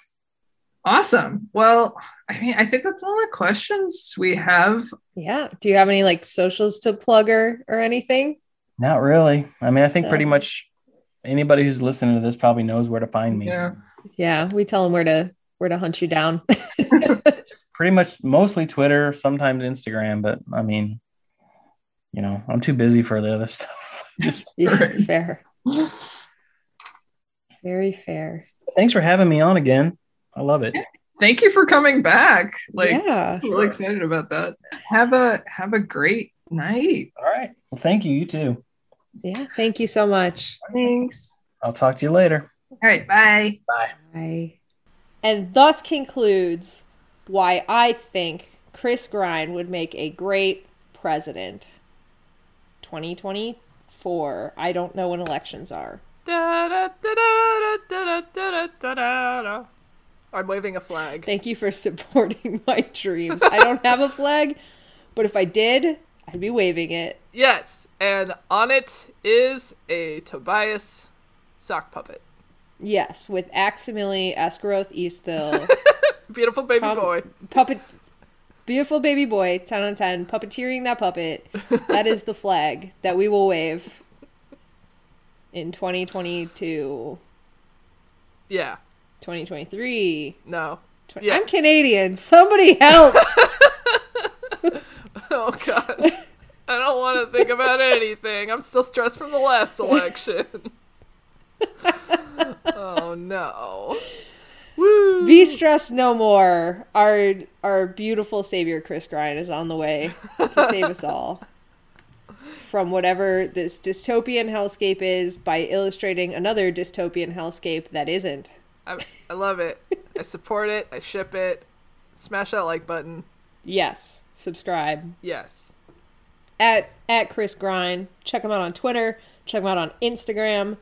Awesome. Well, I mean, I think that's all the questions we have. Yeah. Do you have any like socials to plug or, or anything? Not really. I mean, I think pretty much anybody who's listening to this probably knows where to find me. Yeah. Yeah. We tell them where to where to hunt you down. pretty much mostly Twitter, sometimes Instagram, but I mean, you know, I'm too busy for the other stuff. Just yeah, fair. Very fair. thanks for having me on again. I love it. Thank you for coming back. Like, yeah, sure. really excited about that. Have a have a great night. All right. Well, thank you. You too. Yeah. Thank you so much. Thanks. I'll talk to you later. All right. Bye. Bye. Bye. And thus concludes why I think Chris Grine would make a great president. 2024. I don't know when elections are. Da, da, da, I'm waving a flag. Thank you for supporting my dreams. I don't have a flag, but if I did, I'd be waving it. Yes, and on it is a Tobias sock puppet. Yes, with Aximili Esgarrouth Isthill. Beautiful baby boy. puppet beautiful baby boy 10 on 10 puppeteering that puppet that is the flag that we will wave in 2022 Yeah. 2023 No. Tw- Yeah. i'm canadian somebody help Oh god. I don't want to think about anything. I'm still stressed from the last election. oh no. Woo. be stressed no more our our beautiful savior chris Grine is on the way to save us all from whatever this dystopian hellscape is by illustrating another dystopian hellscape that isn't I, I love it. I support it. I ship it. Smash that like button. yes subscribe Yes. at at Chris Grine. Check him out on Twitter. Check him out on Instagram.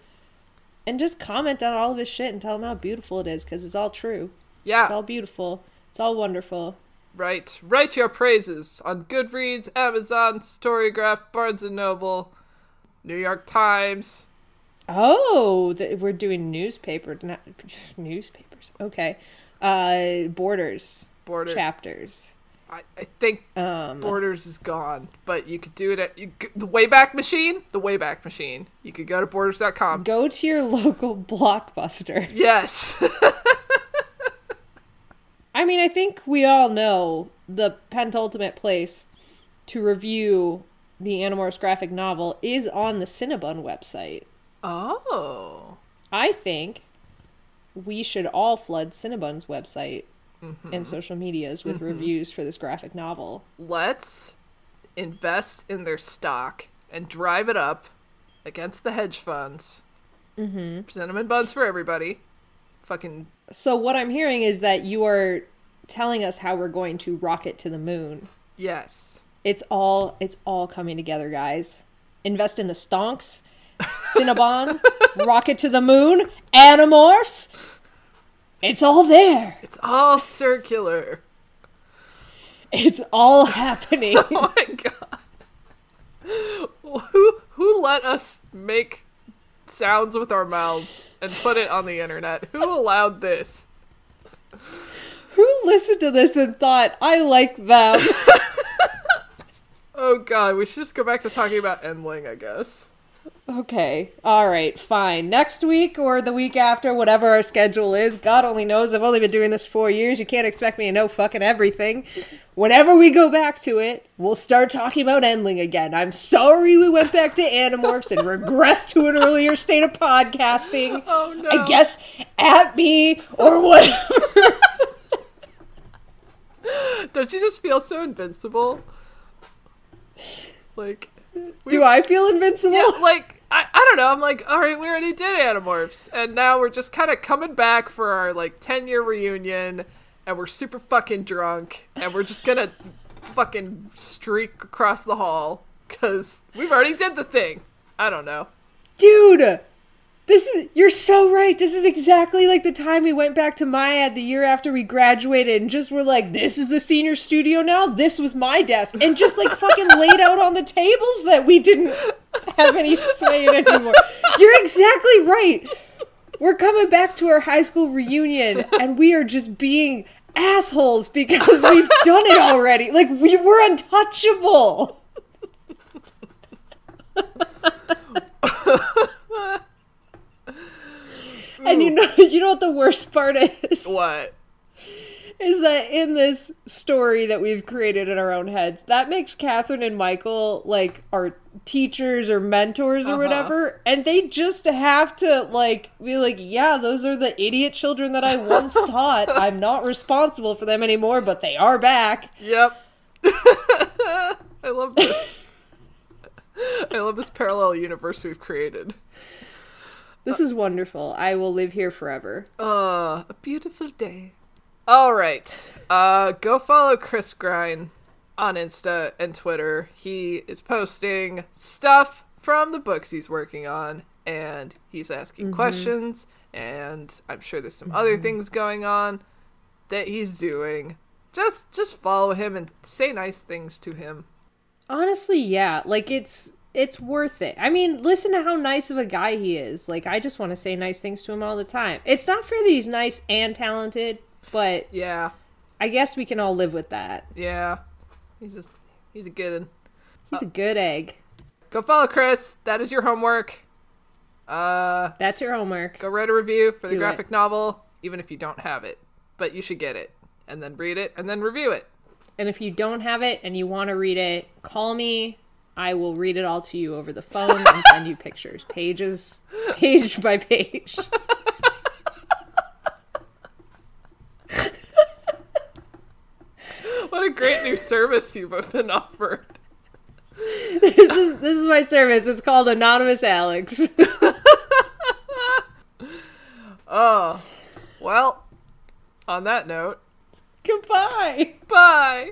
and just comment on all of his shit and tell him how beautiful it is because it's all true. Yeah. It's all beautiful. It's all wonderful. Right. Write your praises on Goodreads, Amazon, Storygraph, Barnes and Noble, New York Times. Oh, th- we're doing newspaper not, newspapers. Okay. Uh borders, Borders. chapters. I, I think Um Borders is gone, but you could do it at you, the Wayback Machine. The Wayback Machine. You could go to Borders.com. go to your local blockbuster. Yes. I mean, I think we all know the pentultimate place to review the Animorphs graphic novel is on the Cinnabon website. Oh. I think we should all flood Cinnabon's website Mm-hmm. and social medias with reviews for this graphic novel. Let's invest in their stock and drive it up against the hedge funds. Mm-hmm. Cinnamon buns for everybody. Fucking So what I'm hearing is that you are telling us how we're going to rocket to the moon. yes. It's all it's all coming together, guys. Invest in the stonks, Cinnabon, rocket to the moon, Animorphs. It's all there. It's all circular. It's all happening. Oh my god. Who who let us make sounds with our mouths and put it on the internet? Who allowed this? Who listened to this and thought, I like them? Oh god, we should just go back to talking about Endling, I guess. Okay. All right. Fine. Next week or the week after, whatever our schedule is. God only knows. I've only been doing this four years. You can't expect me to know fucking everything. Whenever we go back to it, we'll start talking about Endling again. I'm sorry we went back to Animorphs and regressed to an earlier state of podcasting. Oh no. I guess at me or whatever. Don't you just feel so invincible? Like Do I feel invincible? Yeah, like don't know. I'm like, all right, we already did Animorphs, and now we're just kind of coming back for our like 10 year reunion, and we're super fucking drunk, and we're just gonna fucking streak across the hall because we've already did the thing. I don't know. Dude, this is you're so right. This is exactly like the time we went back to MIAD the year after we graduated and just were like, this is the senior studio now. This was my desk. And just like fucking laid out on the tables that we didn't have any sway in anymore. You're exactly right. We're coming back to our high school reunion and we are just being assholes because we've done it already. Like we were untouchable. And you know, you know what the worst part is? What? Is that in this story that we've created in our own heads, that makes Katherine and Michael like our teachers or mentors or Uh-huh. whatever, and they just have to like be like, yeah, those are the idiot children that I once taught. I'm not responsible for them anymore, but they are back. Yep. I love this. I love this parallel universe we've created. This is wonderful. I will live here forever. Uh, a beautiful day. All right. Uh, go follow Chris Grine on Insta and Twitter. He is posting stuff from the books he's working on, and he's asking questions. And I'm sure there's some other things going on that he's doing. Just, just follow him and say nice things to him. Honestly, yeah. Like it's it's worth it. I mean, listen to how nice of a guy he is. Like I just want to say nice things to him all the time. It's not for these nice and talented, but Yeah, I guess we can all live with that. yeah. He's just, he's a good one. He's a good egg. Go follow Chris. That is your homework. Uh, That's your homework. go write a review for the Do it. graphic novel, even if you don't have it. But you should get it, and then read it, and then review it. And if you don't have it and you want to read it, call me. I will read it all to you over the phone and send you pictures, pages, page by page. What a great new service you've been offered. this is this is my service. It's called Anonymous Alex. Oh, well, on that note, Goodbye. bye.